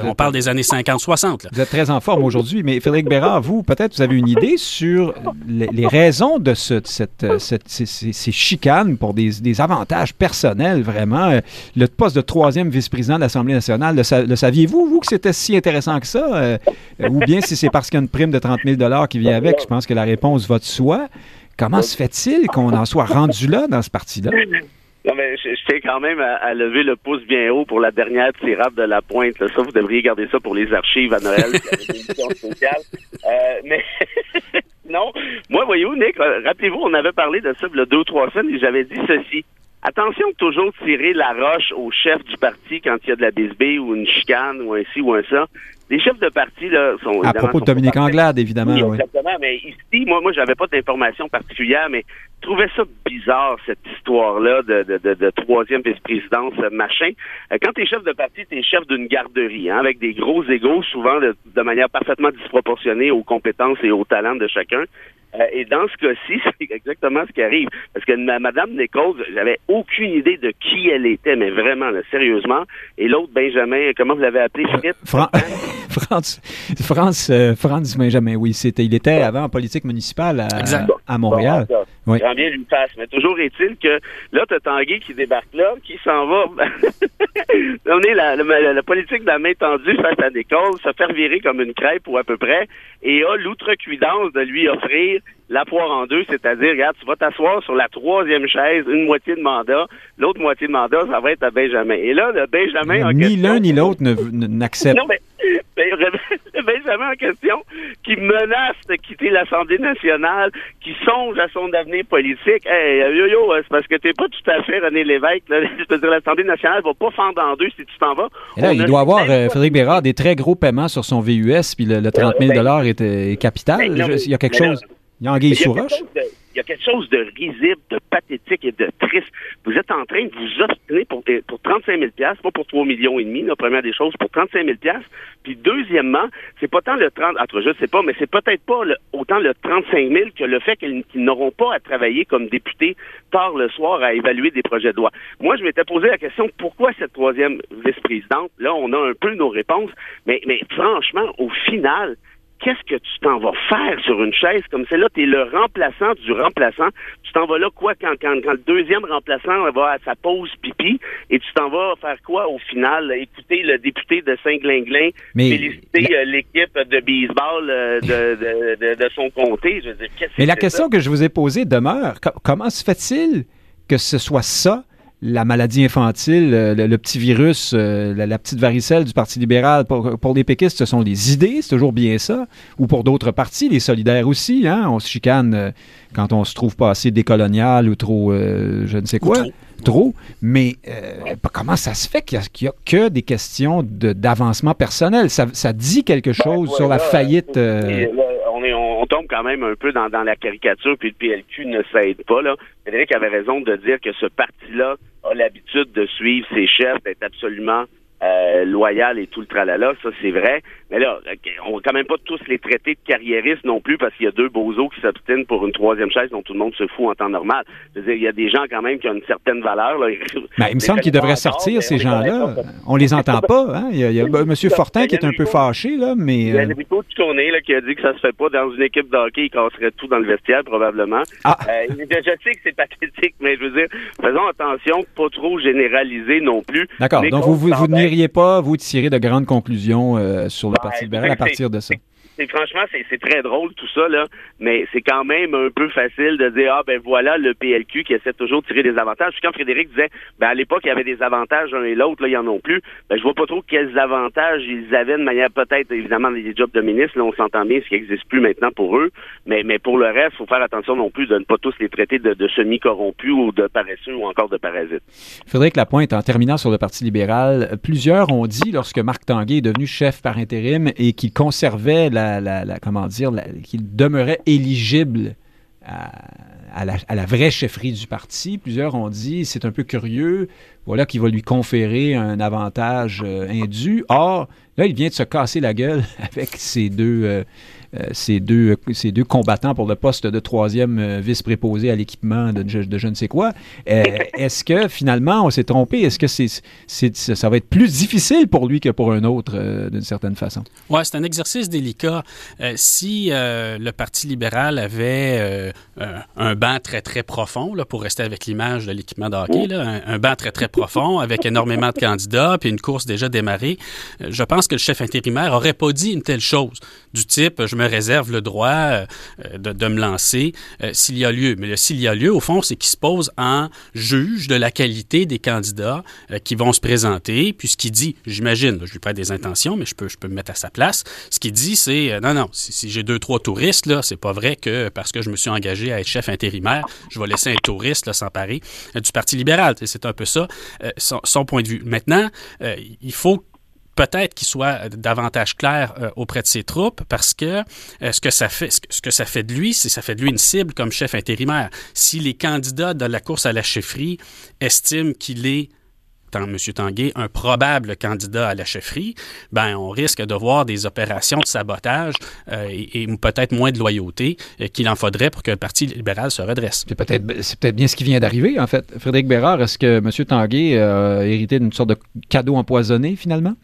On parle des années 50-60. Vous êtes très en forme aujourd'hui, mais Frédéric Bérard, vous, peut-être, vous avez une idée sur les, raisons de ce, cette, ces, chicanes pour des, des, avantages personnels, vraiment. Euh, le poste de troisième vice-président de l'Assemblée nationale, le, saviez-vous, vous, que c'était si intéressant que ça? Euh, ou bien si c'est parce qu'il y a une prime de 30 000 qui vient avec, je pense que la réponse va de soi. Comment se fait-il qu'on en soit rendu là dans ce parti-là? Non, mais je, tiens quand même à, lever le pouce bien haut pour la dernière tirade de la pointe. Ça, vous devriez garder ça pour les archives à Noël, euh, mais non, moi, voyez-vous, Nick, rappelez-vous, on avait parlé de ça il y a deux ou trois semaines et j'avais dit ceci. Attention de toujours tirer la roche au chef du parti quand il y a de la bisbille ou une chicane ou un ci ou un ça. Les chefs de parti là sont à propos de Dominique Anglade évidemment oui, exactement mais ici moi moi j'avais pas d'informations particulières mais je trouvais ça bizarre cette histoire là de, de, de, de troisième vice-présidence machin euh, quand tu es chef de parti tu es chef d'une garderie hein, avec des gros égaux souvent de, de manière parfaitement disproportionnée aux compétences et aux talents de chacun euh, et dans ce cas-ci, c'est exactement ce qui arrive. Parce que Madame Nichols, j'avais aucune idée de qui elle était, mais vraiment, sérieusement. Et l'autre, Benjamin, comment vous l'avez appelé, Philippe? France, France, euh, France Benjamin, oui, c'était, il était avant en politique municipale à, à Montréal. Bon, oui. bien lui passe. Mais toujours est-il que là, tu as Tanguy qui débarque là, qui s'en va. On est la, la, politique de la main tendue face à Nichols, se faire virer comme une crêpe ou à peu près, et a l'outrecuidance de lui offrir la poire en deux, c'est-à-dire, regarde, tu vas t'asseoir sur la troisième chaise, une moitié de mandat, l'autre moitié de mandat, ça va être à Benjamin. Et là, le Benjamin en question... Ni l'un ni l'autre n'accepte. non, mais le Benjamin en question, qui menace de quitter l'Assemblée nationale, qui songe à son avenir politique. Hey, yo, yo, c'est parce que t'es pas tout à fait René Lévesque. Là. Je veux dire, l'Assemblée nationale va pas fendre en deux si tu t'en vas. Et là, il doit avoir, euh, Frédéric Bérard, des très gros paiements sur son VUS, puis le, 30 000 ben, est, est, capital. Ben, il y a quelque chose... Il y a Il y a quelque chose de risible, de pathétique et de triste. Vous êtes en train de vous obstiner pour, pour 35 000 pas pour 3 millions et demi, la première des choses, pour 35 000 Puis deuxièmement, c'est pas tant le 30, entre je sais pas, mais c'est peut-être pas autant le 35 000 que le fait qu'ils n'auront pas à travailler comme députés tard le soir à évaluer des projets de loi. Moi, je m'étais posé la question, pourquoi cette troisième vice-présidente? Là, on a un peu nos réponses, mais, mais franchement, au final, qu'est-ce que tu t'en vas faire sur une chaise comme celle-là? Tu es le remplaçant du remplaçant. Tu t'en vas là quoi quand, quand, le deuxième remplaçant va à sa pause pipi? Et tu t'en vas faire quoi au final? Écouter le député de Saint-Glinglin féliciter euh, l'équipe de baseball euh, de, de, son comté. Je veux dire, Mais la question que je vous ai posée demeure. comment se fait-il que ce soit ça la maladie infantile, euh, le, petit virus, euh, la, petite varicelle du Parti libéral. Pour, les péquistes, ce sont les idées, c'est toujours bien ça. Ou pour d'autres partis, les solidaires aussi. Hein? On se chicane euh, quand on se trouve pas assez décolonial ou trop, je ne sais quoi. Trop. Mais comment ça se fait qu'il n'y a, que des questions d'avancement personnel? Ça, dit quelque ben, chose sur la faillite on, tombe quand même un peu dans, la caricature, puis le PLQ ne s'aide pas. Là. Avait raison de dire que ce parti-là a l'habitude de suivre ses chefs, d'être absolument euh, loyal et tout le tralala, ça c'est vrai. Mais là, on va quand même pas tous les traiter de carriéristes non plus parce qu'il y a deux bozos qui s'obstinent pour une troisième chaise dont tout le monde se fout en temps normal. Je veux dire, il y a des gens quand même qui ont une certaine valeur. Là. Ben, il me semble qu'ils devraient sortir, ces gens-là. On les entend pas. Hein? Il y a, M. Fortin qui est un peu fâché, là, mais... Il y a Enrico Ticone, là qui a dit que ça se fait pas dans une équipe de hockey, il casserait tout dans le vestiaire, probablement. Ah. Euh, je, sais que c'est pathétique, mais je veux dire, faisons attention, pas trop généraliser non plus. D'accord, donc vous, vous, vous n'iriez pas, vous, tirer de grandes conclusions euh, sur le Parti libéral à partir de ça? Franchement, c'est très drôle tout ça, là, mais c'est quand même un peu facile de dire Ah ben voilà le PLQ qui essaie toujours de tirer des avantages. Puis quand Frédéric disait ben à l'époque il y avait des avantages l'un et l'autre, là, il y en a plus, ben je vois pas trop quels avantages ils avaient de manière peut-être évidemment les jobs de ministre, là, on s'entend bien, ce qui n'existe plus maintenant pour eux, mais, mais pour le reste, faut faire attention non plus de ne pas tous les traiter de, de semi-corrompus ou de paresseux ou encore de parasites. Frédéric Lapointe, en terminant sur le Parti libéral, plusieurs ont dit lorsque Marc Tanguay est devenu chef par intérim et qu'il conservait la comment dire, qu'il demeurait éligible à, la, vraie chefferie du parti. Plusieurs ont dit c'est un peu curieux, voilà qui va lui conférer un avantage euh, indu. Or, là, il vient de se casser la gueule avec ces deux, euh, ces, deux, ces deux combattants pour le poste de troisième euh, vice-préposé à l'équipement de, je ne sais quoi. Euh, est-ce que finalement on s'est trompé? Est-ce que ça va être plus difficile pour lui que pour un autre d'une certaine façon? Oui, c'est un exercice délicat. si le Parti libéral avait un banc très, très profond, là, pour rester avec l'image de l'équipement de hockey, là, un, banc très, très profond avec énormément de candidats puis une course déjà démarrée, je pense que le chef intérimaire n'aurait pas dit une telle chose du type je me réserve le droit euh, de, me lancer euh, s'il y a lieu. Mais s'il y a lieu, au fond, c'est qu'il se pose en juge de la qualité des candidats euh, qui vont se présenter. Puis ce qu'il dit, j'imagine, je lui prête des intentions, mais je peux, me mettre à sa place. Ce qu'il dit, c'est non, non, si, j'ai deux, trois touristes, là, c'est pas vrai que parce que je me suis engagé à être chef intérimaire, je vais laisser un touriste s'emparer du Parti libéral. C'est un peu ça, son, son, point de vue. Maintenant, il faut peut-être qu'il soit davantage clair auprès de ses troupes parce que ce que ça fait, ce que ça fait de lui, c'est ça fait de lui une cible comme chef intérimaire. Si les candidats de la course à la chefferie estiment qu'il est M. Tanguay, un probable candidat à la chefferie, ben, on risque de voir des opérations de sabotage euh, et, peut-être moins de loyauté euh, qu'il en faudrait pour que le Parti libéral se redresse. C'est peut-être peut bien ce qui vient d'arriver, en fait. Frédéric Bérard, est-ce que M. Tanguay a hérité d'une sorte de cadeau empoisonné, finalement?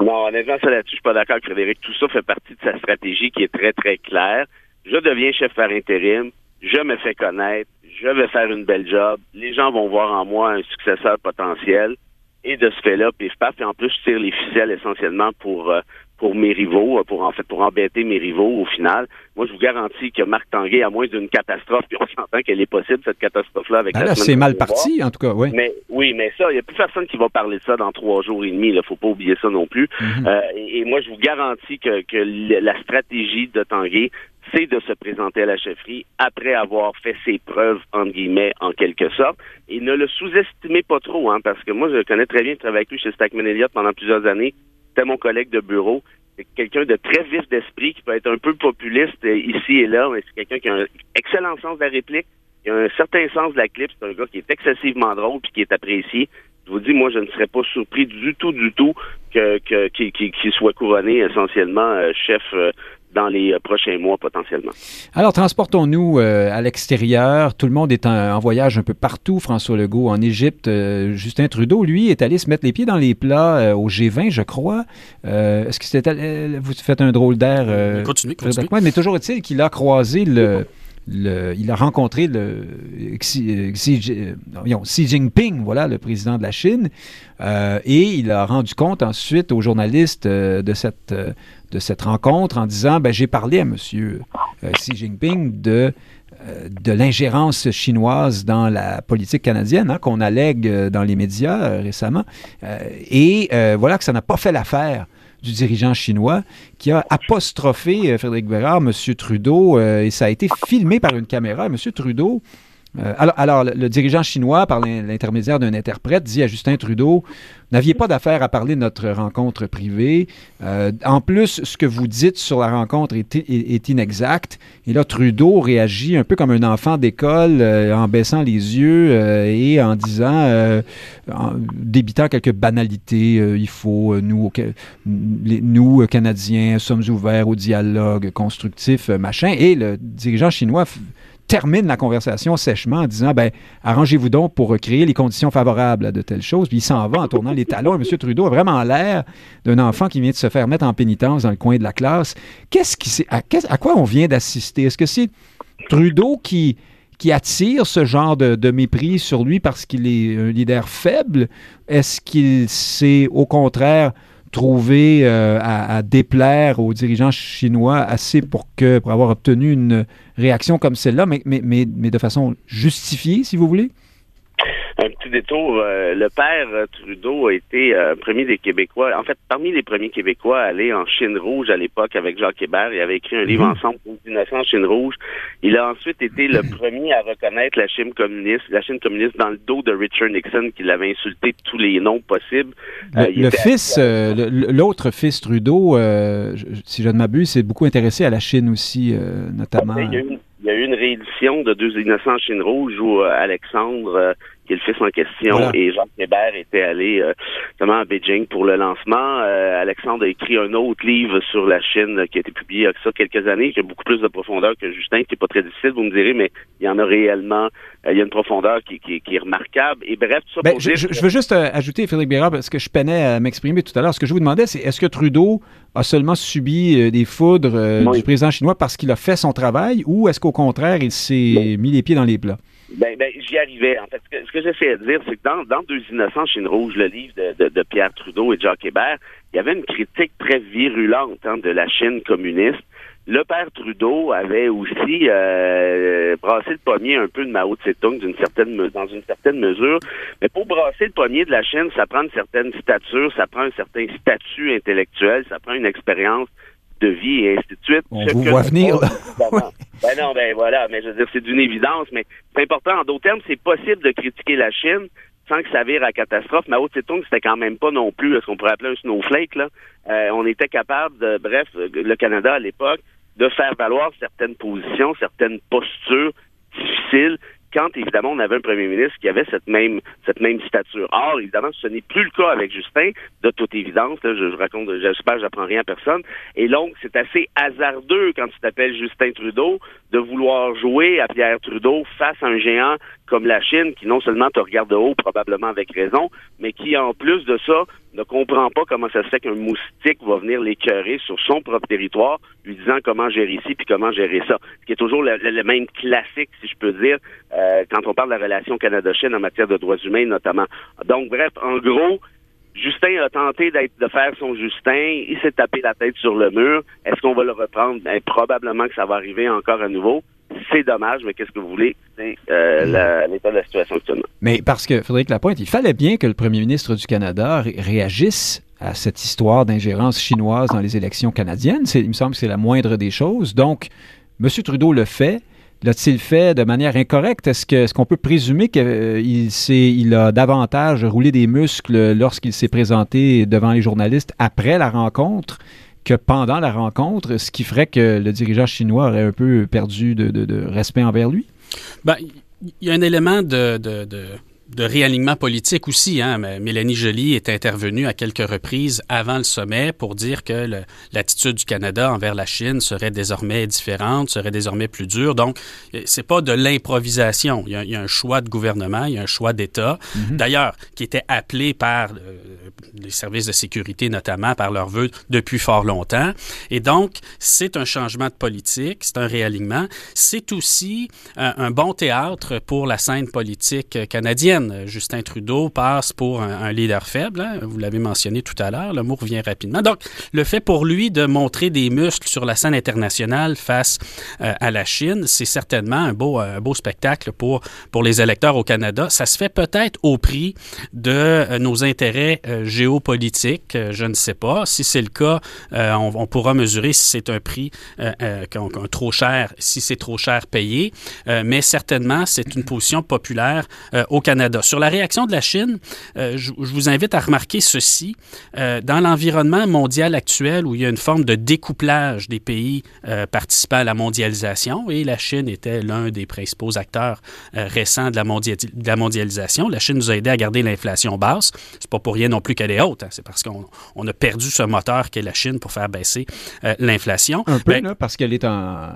Non, honnêtement, ça là-dessus, je suis pas d'accord avec Frédéric. Tout ça fait partie de sa stratégie qui est très, très claire. Je deviens chef par intérim, je me fais connaître, je vais faire une belle job, les gens vont voir en moi un successeur potentiel, et de ce fait-là, pif paf, et en plus, je tire les ficelles essentiellement pour euh, pour mes rivaux, pour en fait pour embêter mes rivaux au final. Moi, je vous garantis que Marc Tanguay, à moins d'une catastrophe, puis on s'entend qu'elle est possible, cette catastrophe-là, avec ah C'est mal parti, en tout cas, oui. Mais oui, mais ça, il n'y a plus personne qui va parler de ça dans trois jours et demi. Il ne faut pas oublier ça non plus. Mhm. euh, et, moi, je vous garantis que, que la stratégie de Tanguay, c'est de se présenter à la chefferie après avoir fait ses preuves, entre guillemets, en quelque sorte. Et ne le sous-estimez pas trop, hein, parce que moi, je connais très bien, je travaille avec lui chez Stackman Elliott pendant plusieurs années. C'était mon collègue de bureau. C'est quelqu'un de très vif d'esprit, qui peut être un peu populiste euh, ici et là, mais c'est quelqu'un qui a un excellent sens de la réplique, qui a un certain sens de la clip. C'est un gars qui est excessivement drôle puis qui est apprécié. Je vous dis, moi, je ne serais pas surpris du tout, du tout que qu'il soit couronné essentiellement euh, chef euh, dans les euh, prochains mois potentiellement. Alors, transportons-nous euh, à l'extérieur. Tout le monde est en, voyage un peu partout. François Legault en Égypte. Euh, Justin Trudeau, lui, est allé se mettre les pieds dans les plats au G20, je crois. Est-ce que c'était... vous faites un drôle d'air. continue, continue. Mais toujours est-il qu'il a croisé le il a rencontré le, Xi, Jinping, voilà, le président de la Chine, euh, et il a rendu compte ensuite aux journalistes euh, de, cette, euh, de cette rencontre en disant ben, J'ai parlé à M. Xi Jinping de, de l'ingérence chinoise dans la politique canadienne, hein, qu'on allègue dans les médias récemment, et voilà que ça n'a pas fait l'affaire du dirigeant chinois qui a apostrophé euh, Frédéric Bérard, M. Trudeau, euh, et ça a été filmé par une caméra. M. Trudeau euh, alors, le, dirigeant chinois, par l'intermédiaire d'un interprète, dit à Justin Trudeau N'aviez pas d'affaire à parler de notre rencontre privée. Euh, en plus, ce que vous dites sur la rencontre est, inexact. Et là, Trudeau réagit un peu comme un enfant d'école euh, en baissant les yeux et en disant, en débitant quelques banalités. il faut, nous, Canadiens, sommes ouverts au dialogue constructif, machin. Et le dirigeant chinois termine la conversation sèchement en disant ben arrangez-vous donc pour créer les conditions favorables à de telles choses. Puis il s'en va en tournant les talons. Et M. Trudeau a vraiment l'air d'un enfant qui vient de se faire mettre en pénitence dans le coin de la classe. Qu'est-ce qui à, à quoi on vient d'assister? Est-ce que c'est Trudeau qui attire ce genre de, de mépris sur lui parce qu'il est un leader faible? Est-ce qu'il s'est au contraire trouvé euh, à, déplaire aux dirigeants chinois assez pour que pour avoir obtenu une réaction comme celle-là, mais, de façon justifiée, si vous voulez? Un petit détour. Euh, le père euh, Trudeau a été euh, premier des Québécois, en fait, parmi les premiers Québécois à aller en Chine rouge à l'époque avec Jacques Hébert. Il avait écrit un livre mhm. ensemble pour en Chine rouge. Il a ensuite été le premier à reconnaître la Chine communiste, la Chine communiste dans le dos de Richard Nixon, qui l'avait insulté de tous les noms possibles. Le, fils, l'autre fils Trudeau, si je ne m'abuse, s'est beaucoup intéressé à la Chine aussi, notamment. Il y, a eu une, réédition de Deux innocents en Chine rouge où Alexandre qui est le fils en question, et Jean Hébert était allé euh, à Beijing pour le lancement. Euh, Alexandre a écrit un autre livre sur la Chine qui a été publié il y a ça quelques années, qui a beaucoup plus de profondeur que Justin, qui n'est pas très difficile, vous me direz, mais il y en a réellement, euh, il y a une profondeur qui, est remarquable. Et bref, tout ça ben, je, je, veux juste euh, ajouter, Frédéric Bérard, parce que je peinais à m'exprimer tout à l'heure. Ce que je vous demandais, c'est est-ce que Trudeau a seulement subi des foudres du président chinois parce qu'il a fait son travail ou est-ce qu'au contraire, il s'est mis les pieds dans les plats? Ben, ben j'y arrivais. En fait, ce que, ce que j'essaie de dire, c'est que dans, dans Deux innocents, Chine rouge, le livre de, de, Pierre Trudeau et Jacques Hébert, il y avait une critique très virulente hein, de la Chine communiste. Le père Trudeau avait aussi euh, brassé le pommier un peu de Mao Tse-tung d'une certaine dans une certaine mesure. Mais pour brasser le pommier de la Chine, ça prend une certaine stature, ça prend un certain statut intellectuel, ça prend une expérience de vie et ainsi de suite. On vous voit venir. ben non, ben voilà, mais je veux dire, c'est d'une évidence, mais c'est important. En d'autres termes, c'est possible de critiquer la Chine sans que ça vire à catastrophe. Mao Tse-tung, c'était quand même pas non plus ce qu'on pourrait appeler un snowflake. Là. Euh, on était capable de, bref, le Canada à l'époque, de faire valoir certaines positions, certaines postures difficiles quand évidemment on avait un premier ministre qui avait cette même cette même stature. Or, évidemment, ce n'est plus le cas avec Justin, de toute évidence. je, je raconte, j'espère, j'apprends rien à personne. Et donc, c'est assez hasardeux quand tu t'appelles Justin Trudeau de vouloir jouer à Pierre Trudeau face à un géant comme la Chine, qui non seulement te regarde de haut, probablement avec raison, mais qui, en plus de ça, ne comprend pas comment ça se fait qu'un moustique va venir l'écœurer sur son propre territoire, lui disant comment gérer ici puis comment gérer ça. Ce qui est toujours le, même classique, si je peux dire, euh, quand on parle de la relation Canada-Chine en matière de droits humains notamment. Donc, bref, en gros, Justin a tenté de faire son Justin, il s'est tapé la tête sur le mur. Est-ce qu'on va le reprendre? Ben, probablement que ça va arriver encore à nouveau. C'est dommage, mais qu'est-ce que vous voulez? C'est euh, l'état de la situation actuellement. Mais parce que, Frédéric Lapointe, il fallait bien que le premier ministre du Canada réagisse à cette histoire d'ingérence chinoise dans les élections canadiennes. Il me semble que c'est la moindre des choses. Donc, M. Trudeau le fait. L'a-t-il fait de manière incorrecte? Est-ce qu'on peut présumer qu'il euh, a davantage roulé des muscles lorsqu'il s'est présenté devant les journalistes après la rencontre? Que pendant la rencontre, ce qui ferait que le dirigeant chinois aurait un peu perdu de, respect envers lui? Ben, il y a un élément de de réalignement politique aussi. Hein. Mélanie Joly est intervenue à quelques reprises avant le sommet pour dire que l'attitude du Canada envers la Chine serait désormais différente, serait désormais plus dure. Donc, c'est pas de l'improvisation. Il, y a un choix de gouvernement, il y a un choix d'État. Mm-hmm. D'ailleurs, qui était appelé par euh, les services de sécurité, notamment par leurs vœux, depuis fort longtemps. Et donc, c'est un changement de politique, c'est un réalignement. C'est aussi euh, un bon théâtre pour la scène politique canadienne. Justin Trudeau passe pour un, leader faible. Hein. Vous l'avez mentionné tout à l'heure. Le mot revient rapidement. Donc, le fait pour lui de montrer des muscles sur la scène internationale face euh, à la Chine, c'est certainement un beau, beau spectacle pour, pour les électeurs au Canada. Ça se fait peut-être au prix de euh, nos intérêts euh, géopolitiques. je ne sais pas. Si c'est le cas, on, pourra mesurer si c'est un prix trop cher, si c'est trop cher payé. mais certainement, c'est une position populaire au Canada. Sur la réaction de la Chine, euh, je, vous invite à remarquer ceci. Euh, dans l'environnement mondial actuel où il y a une forme de découplage des pays euh, participant à la mondialisation, et la Chine était l'un des principaux acteurs récents de la, de la, mondialisation, la Chine nous a aidé à garder l'inflation basse. C'est pas pour rien non plus qu'elle est haute, hein. c'est parce qu'on on a perdu ce moteur qu'est la Chine pour faire baisser l'inflation. Un peu, ben, là, parce qu'elle est en...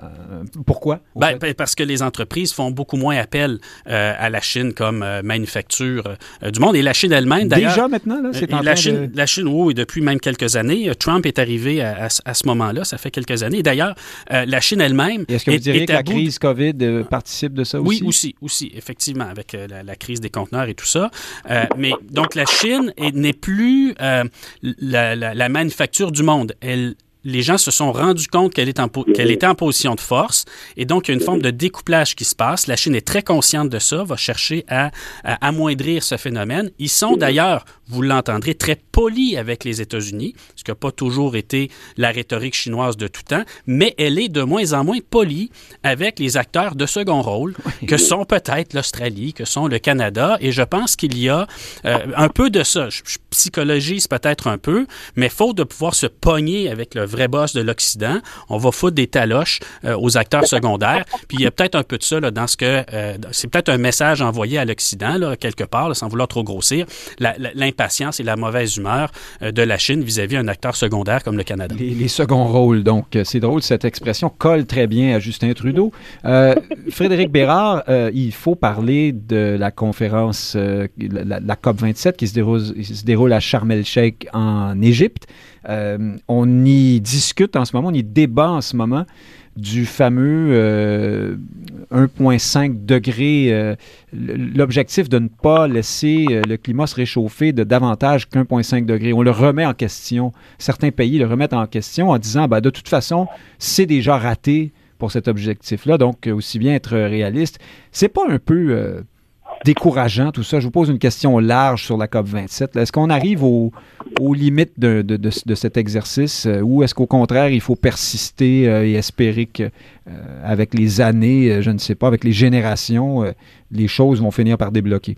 Pourquoi? Ben, ben, parce que les entreprises font beaucoup moins appel à la Chine comme manufacture euh, du monde. Et la Chine elle-même, d'ailleurs. Déjà maintenant, là, c'est en la, Chine, la Chine, oui, depuis même quelques années. Euh, Trump est arrivé à, ce moment-là, ça fait quelques années. D'ailleurs, euh, la Chine elle-même. Est-ce que vous diriez que la crise COVID participe de ça aussi? Oui, aussi, aussi, effectivement, avec la, crise des conteneurs et tout ça. mais donc, la Chine n'est plus la, la manufacture du monde. Elle les gens se sont rendus compte qu'elle était en position de force et donc il y a une forme de découplage qui se passe. La Chine est très consciente de ça, va chercher à, amoindrir ce phénomène. Ils sont d'ailleurs, vous l'entendrez, très polis avec les États-Unis, ce qui n'a pas toujours été la rhétorique chinoise de tout temps, mais elle est de moins en moins polie avec les acteurs de second rôle, que sont peut-être l'Australie, que sont le Canada, et je pense qu'il y a euh, un peu de ça. Je, je psychologise peut-être un peu, mais faute de pouvoir se pogner avec le vrai boss de l'Occident. On va foutre des taloches euh, aux acteurs secondaires. Puis il y a peut-être un peu de ça là, dans ce que euh, c'est peut-être un message envoyé à l'Occident quelque part, sans vouloir trop grossir, l'impatience et la mauvaise humeur euh, de la Chine vis-à-vis d'un acteur secondaire comme le Canada. Les, les seconds rôles, donc c'est drôle cette expression colle très bien à Justin Trudeau. Frédéric Bérard, il faut parler de la conférence, la, COP 27 qui se déroule, se déroule à Sharm el-Sheikh en Égypte. Euh, on y discute en ce moment, on y débat en ce moment du fameux 1,5 euh, degré, euh, l'objectif de ne pas laisser le climat se réchauffer de davantage qu'1,5 degré. On le remet en question. Certains pays le remettent en question en disant, ben, de toute façon, c'est déjà raté pour cet objectif-là, donc aussi bien être réaliste. C'est pas un peu décourageant tout ça? Je vous pose une question large sur la COP27. Est-ce qu'on arrive aux, limites de, cet exercice euh, ou est-ce qu'au contraire, il faut persister euh, et espérer qu'avec avec les années, euh, je ne sais pas, avec les générations, les choses vont finir par débloquer?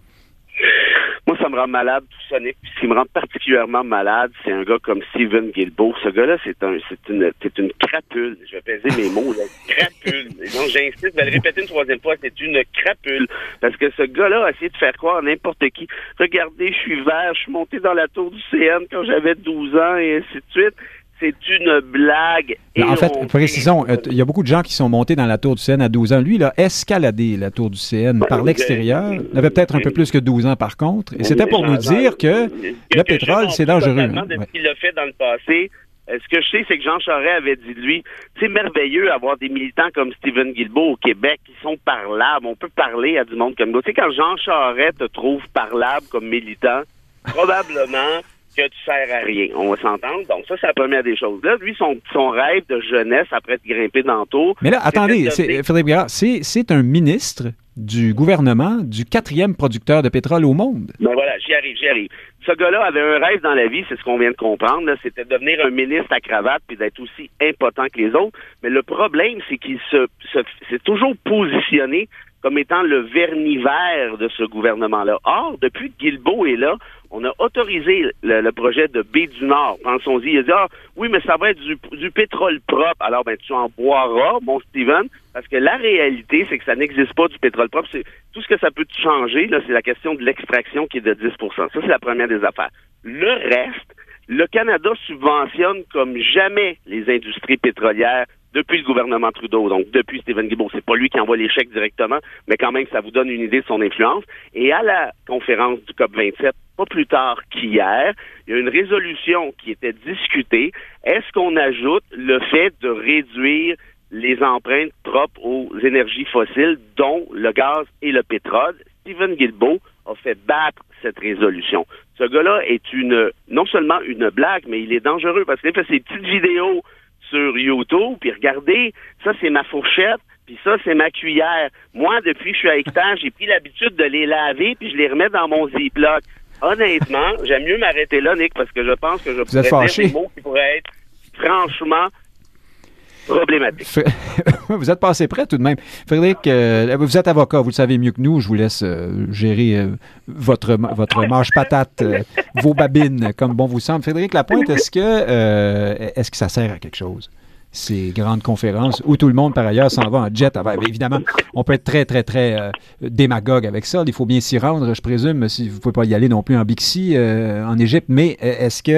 Rend malade, tout ça, Ce qui me rend particulièrement malade, c'est un gars comme Steven Guilbeault. Ce gars-là, c'est un, c'est une, c'est une crapule. Je vais peser mes mots, là. Crapule. donc, j'insiste, je vais le répéter une troisième fois, c'est une crapule. Parce que ce gars-là a essayé de faire croire à n'importe qui. Regardez, je suis vert, je suis monté dans la tour du CN quand j'avais 12 ans et ainsi de suite c'est une blague. en fait, précisons, euh, il y a beaucoup de gens qui sont montés dans la tour du CN à 12 ans. Lui, il a escaladé la tour du CN par l'extérieur. Il avait peut-être un peu plus que 12 ans, par contre. Et c'était pour nous dire que le pétrole, c'est dangereux. Hein. De ce qu'il a fait dans le passé. Euh, ce que je sais, c'est que Jean Charest avait dit de lui, c'est merveilleux d'avoir des militants comme Stephen Guilbeault au Québec qui sont parlables. On peut parler à du monde comme nous. Tu sais, quand Jean Charest te trouve parlable comme militant, probablement que tu sers à rien. On va s'entendre. Donc, ça, c'est la première des choses. Là, lui, son, son rêve de jeunesse après de grimper dans le tour. Mais là, attendez, Philippe c'est un ministre du gouvernement du quatrième producteur de pétrole au monde. Ben voilà, j'y arrive, j'y arrive. Ce gars-là avait un rêve dans la vie, c'est ce qu'on vient de comprendre, c'était de devenir un ministre à cravate puis d'être aussi impotent que les autres. Mais le problème, c'est qu'il se, se s'est toujours positionné comme étant le vernis vert de ce gouvernement-là. Or, depuis que Guilbeault est là, on a autorisé le, projet de Baie du Nord. Pensons-y. Il a dit, ah, oui, mais ça va être du, du pétrole propre. Alors, ben, tu en boiras, mon Steven, parce que la réalité, c'est que ça n'existe pas du pétrole propre. C'est, tout ce que ça peut changer, là, c'est la question de l'extraction qui est de 10% Ça, c'est la première des affaires. Le reste, le Canada subventionne comme jamais les industries pétrolières depuis le gouvernement Trudeau, donc depuis Stephen Guilbeault. C'est pas lui qui envoie les chèques directement, mais quand même, ça vous donne une idée de son influence. Et à la conférence du COP 27, pas plus tard qu'hier, il y a une résolution qui était discutée. Est-ce qu'on ajoute le fait de réduire les empreintes propres aux énergies fossiles, dont le gaz et le pétrole? Stephen Guilbeault a fait battre cette résolution. Ce gars-là est une, non seulement une blague, mais il est dangereux parce qu'il fait ses petites vidéos sur YouTube, puis regardez, ça c'est ma fourchette, puis ça c'est ma cuillère. Moi, depuis que je suis à hectare, j'ai pris l'habitude de les laver, puis je les remets dans mon Ziploc. Honnêtement, j'aime mieux m'arrêter là, Nick, parce que je pense que je pourrais dire des mots qui pourraient être franchement problématique. vous êtes passé près tout de même. Frédéric, euh, vous êtes avocat, vous le savez mieux que nous. Je vous laisse euh, gérer euh, votre, votre marche patate, vos babines, comme bon vous semble. Frédéric Lapointe, est-ce que, est-ce que ça sert à quelque chose? Ces grandes conférences où tout le monde, par ailleurs, s'en va en jet. évidemment, on peut être très, très, très euh, démagogue avec ça. Il faut bien s'y rendre, je présume, si vous ne pouvez pas y aller non plus en Bixi, euh, en Égypte. Mais euh, est-ce que,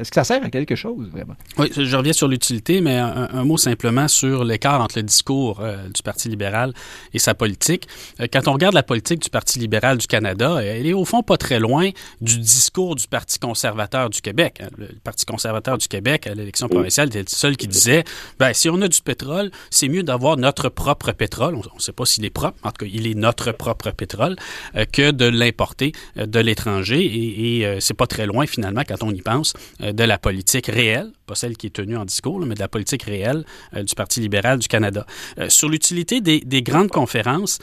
est-ce que ça sert à quelque chose, vraiment? Oui, je reviens sur l'utilité, mais un, mot simplement sur l'écart entre le discours du Parti libéral et sa politique. quand on regarde la politique du Parti libéral du Canada, elle est au fond pas très loin du discours du Parti conservateur du Québec. Le Parti conservateur du Québec, à l'élection provinciale, était le seul qui disait ben, si on a du pétrole, c'est mieux d'avoir notre propre pétrole. On ne sait pas s'il est propre, en tout cas, il est notre propre pétrole, euh, que de l'importer euh, de l'étranger. Et, euh, c'est pas très loin, finalement, quand on y pense, de la politique réelle, pas celle qui est tenue en discours, mais de la politique réelle du Parti libéral du Canada. sur l'utilité des, grandes conférences,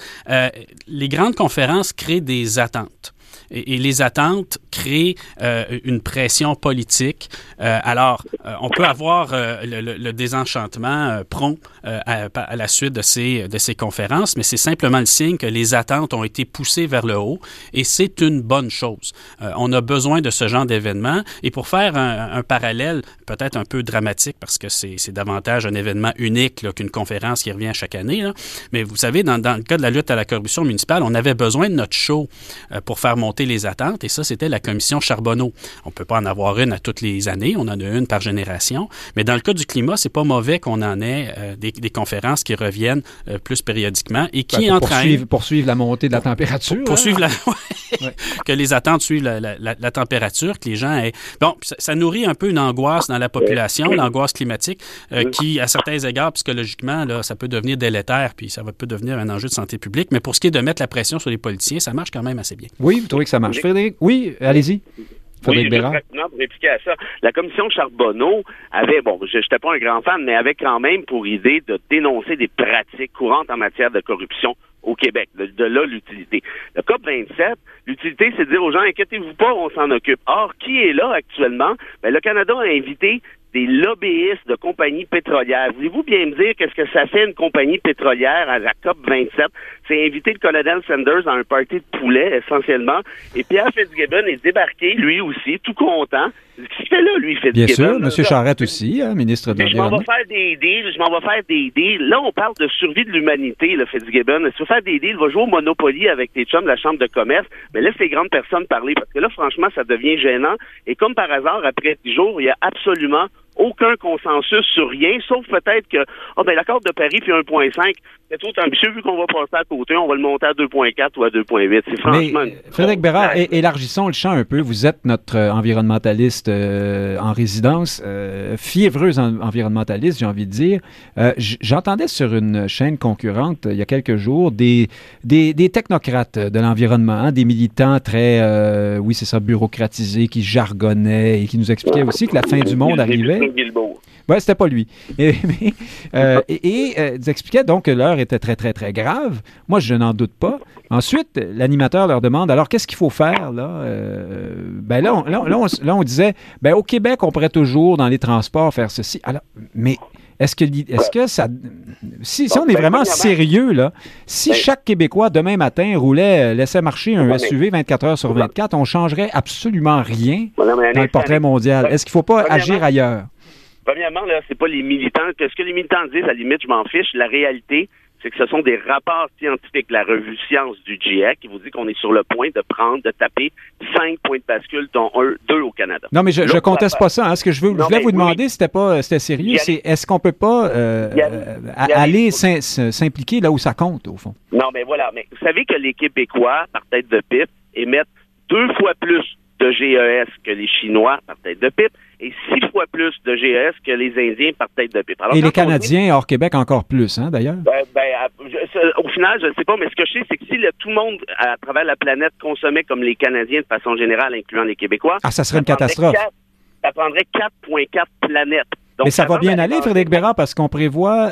les grandes conférences créent des attentes et, les attentes créent euh, une pression politique. Euh, alors, euh, on peut avoir le, désenchantement prompt à, la suite de ces, de ces conférences, mais c'est simplement le signe que les attentes ont été poussées vers le haut et c'est une bonne chose. on a besoin de ce genre d'événement et pour faire un, parallèle peut-être un peu dramatique parce que c'est davantage un événement unique qu'une conférence qui revient chaque année, mais vous savez, dans, dans, le cas de la lutte à la corruption municipale, on avait besoin de notre show pour faire monter les attentes, et ça, c'était la commission Charbonneau. On ne peut pas en avoir une à toutes les années, on en a une par génération, mais dans le cas du climat, c'est pas mauvais qu'on en ait euh, des, conférences qui reviennent euh, plus périodiquement et qui ben, pour poursuivre, la montée de la température. Poursuivre la... que les attentes suivent la, température, que les gens aient... Bon, ça, nourrit un peu une angoisse dans la population, l'angoisse climatique, euh, qui, à certains égards, psychologiquement, là, ça peut devenir délétère, puis ça peut devenir un enjeu de santé publique, mais pour ce qui est de mettre la pression sur les politiciens, ça marche quand même assez bien. Oui, trouvez que ça marche. Frédéric, oui, allez-y. Oui, pour répliquer à ça. La commission Charbonneau avait, bon, je n'étais pas un grand fan, mais avait quand même pour idée de dénoncer des pratiques courantes en matière de corruption au Québec. De, là, l'utilité. Le COP 27, l'utilité, c'est de dire aux gens, inquiétez-vous pas, on s'en occupe. Or, qui est là actuellement? Ben, le Canada a invité des lobbyistes de compagnies pétrolières. Voulez-vous bien me dire qu'est-ce que ça fait une compagnie pétrolière à la COP 27? C'est inviter le colonel Sanders à un party de poulet, essentiellement. Et Pierre Fitzgibbon est débarqué, lui aussi, tout content. Qu'est-ce qu'il fait là, lui, Fitzgibbon? Bien sûr, M. Charette aussi, hein, ministre de Je m'en vais faire des deals, je m'en vais faire des deals. Là, on parle de survie de l'humanité, le Fitzgibbon. Si tu faire des deals, va jouer au Monopoly avec tes chums de la Chambre de commerce, mais laisse les grandes personnes parler, parce que là, franchement, ça devient gênant. Et comme par hasard, après 10 jours, il y a absolument aucun consensus sur rien, sauf peut-être que, oh ben, l'accord de Paris puis 1.5, c'est trop ambitieux vu qu'on va passer à côté, on va le monter à 2.4 ou à 2.8. C'est franchement. Mais, Frédéric Bérard, élargissons le champ un peu. Vous êtes notre euh, environnementaliste euh, en résidence, euh, fiévreuse environnementaliste, j'ai envie de dire. J'entendais sur une chaîne concurrente il y a quelques jours des, des, technocrates de l'environnement, hein, des militants très, oui, c'est ça, bureaucratisés, qui jargonnaient et qui nous expliquaient aussi que la fin du monde arrivait. Oui, c'était pas lui. Et, euh, et, euh, ils expliquaient donc que l'heure était très, très, très grave. Moi, je n'en doute pas. Ensuite, l'animateur leur demande alors qu'est-ce qu'il faut faire là? Euh, Ben là, on, là, on, disait ben au Québec, on pourrait toujours dans les transports faire ceci. Alors, mais est-ce que, est-ce que ça. Si, si on est ben, vraiment sérieux, là, si ben chaque Québécois demain matin roulait, laissait marcher un SUV 24 heures sur 24, on changerait absolument rien dans le portrait mondial. Est-ce qu'il ne faut pas agir ailleurs? Premièrement, là, c'est pas les militants. Ce que les militants disent, à la limite, je m'en fiche. La réalité, c'est que ce sont des rapports scientifiques la revue Science du GIEC qui vous dit qu'on est sur le point de prendre, de taper cinq points de bascule, dont un, deux au Canada. Non, mais je, ne conteste pas ça. Hein. Ce que je, veux, je voulais vous demander, c'était pas, c'était sérieux, c'est est-ce qu'on peut pas euh, aller s'impliquer là où ça compte, au fond? Non, mais voilà. Mais vous savez que les Québécois, par tête de pipe, émettent deux fois plus de GES que les Chinois par tête de pipe et six fois plus de GES que les Indiens par tête de pipe. et les Canadiens hors Québec encore plus, hein, d'ailleurs? Ben, ben, au final, je ne sais pas, mais ce que je sais, c'est que si tout le monde à travers la planète consommait comme les Canadiens de façon générale, incluant les Québécois, ah, ça serait une catastrophe. ça prendrait 4,4 planètes mais ça va bien aller, Frédéric Bérard, parce qu'on prévoit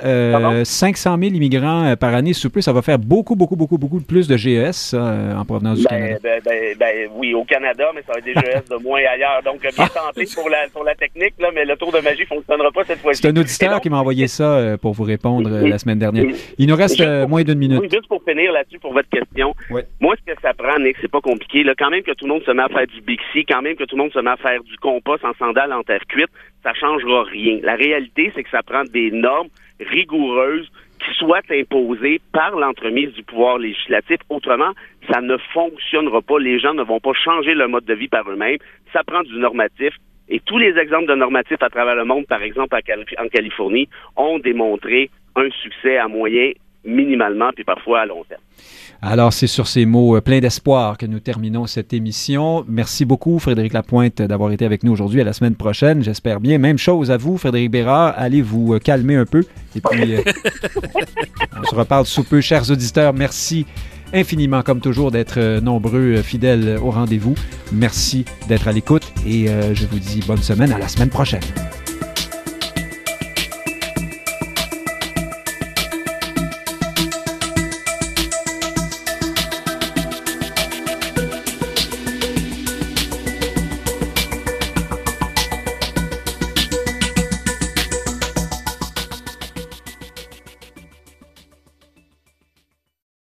500 000 immigrants euh, par année sous plus. Ça va faire beaucoup, beaucoup, beaucoup, beaucoup plus de GES euh, en provenance du ben, Canada. Ben, ben, ben, oui, au Canada, mais ça va être des GES de moins ailleurs. Donc, bien tenté pour la, pour la technique, là, mais le tour de magie ne fonctionnera pas cette fois-ci. C'est un auditeur qui m'a envoyé ça euh, pour vous répondre la semaine dernière. Il nous reste moins d'une minute. Oui, juste pour finir là-dessus, pour votre question. Moi, ce que ça prend, Nick, c'est pas compliqué. Là, quand même que tout le monde se met à faire du Bixi, quand même que tout le monde se met à faire du compost en sandales en terre cuite, ça changera rien. La réalité, c'est que ça prend des normes rigoureuses qui soient imposées par l'entremise du pouvoir législatif. Autrement, ça ne fonctionnera pas. Les gens ne vont pas changer le mode de vie par eux-mêmes. Ça prend du normatif. Et tous les exemples de normatifs à travers le monde, par exemple en Californie, ont démontré un succès à moyen minimalement, puis parfois à long terme. Alors, c'est sur ces mots euh, pleins d'espoir que nous terminons cette émission. Merci beaucoup, Frédéric Lapointe, d'avoir été avec nous aujourd'hui. À la semaine prochaine, j'espère bien. Même chose à vous, Frédéric Bérard. Allez vous euh, calmer un peu. Et puis, euh, on se reparle sous peu. Chers auditeurs, merci infiniment, comme toujours, d'être nombreux, fidèles au rendez-vous. Merci d'être à l'écoute et je vous dis bonne semaine. À la semaine prochaine.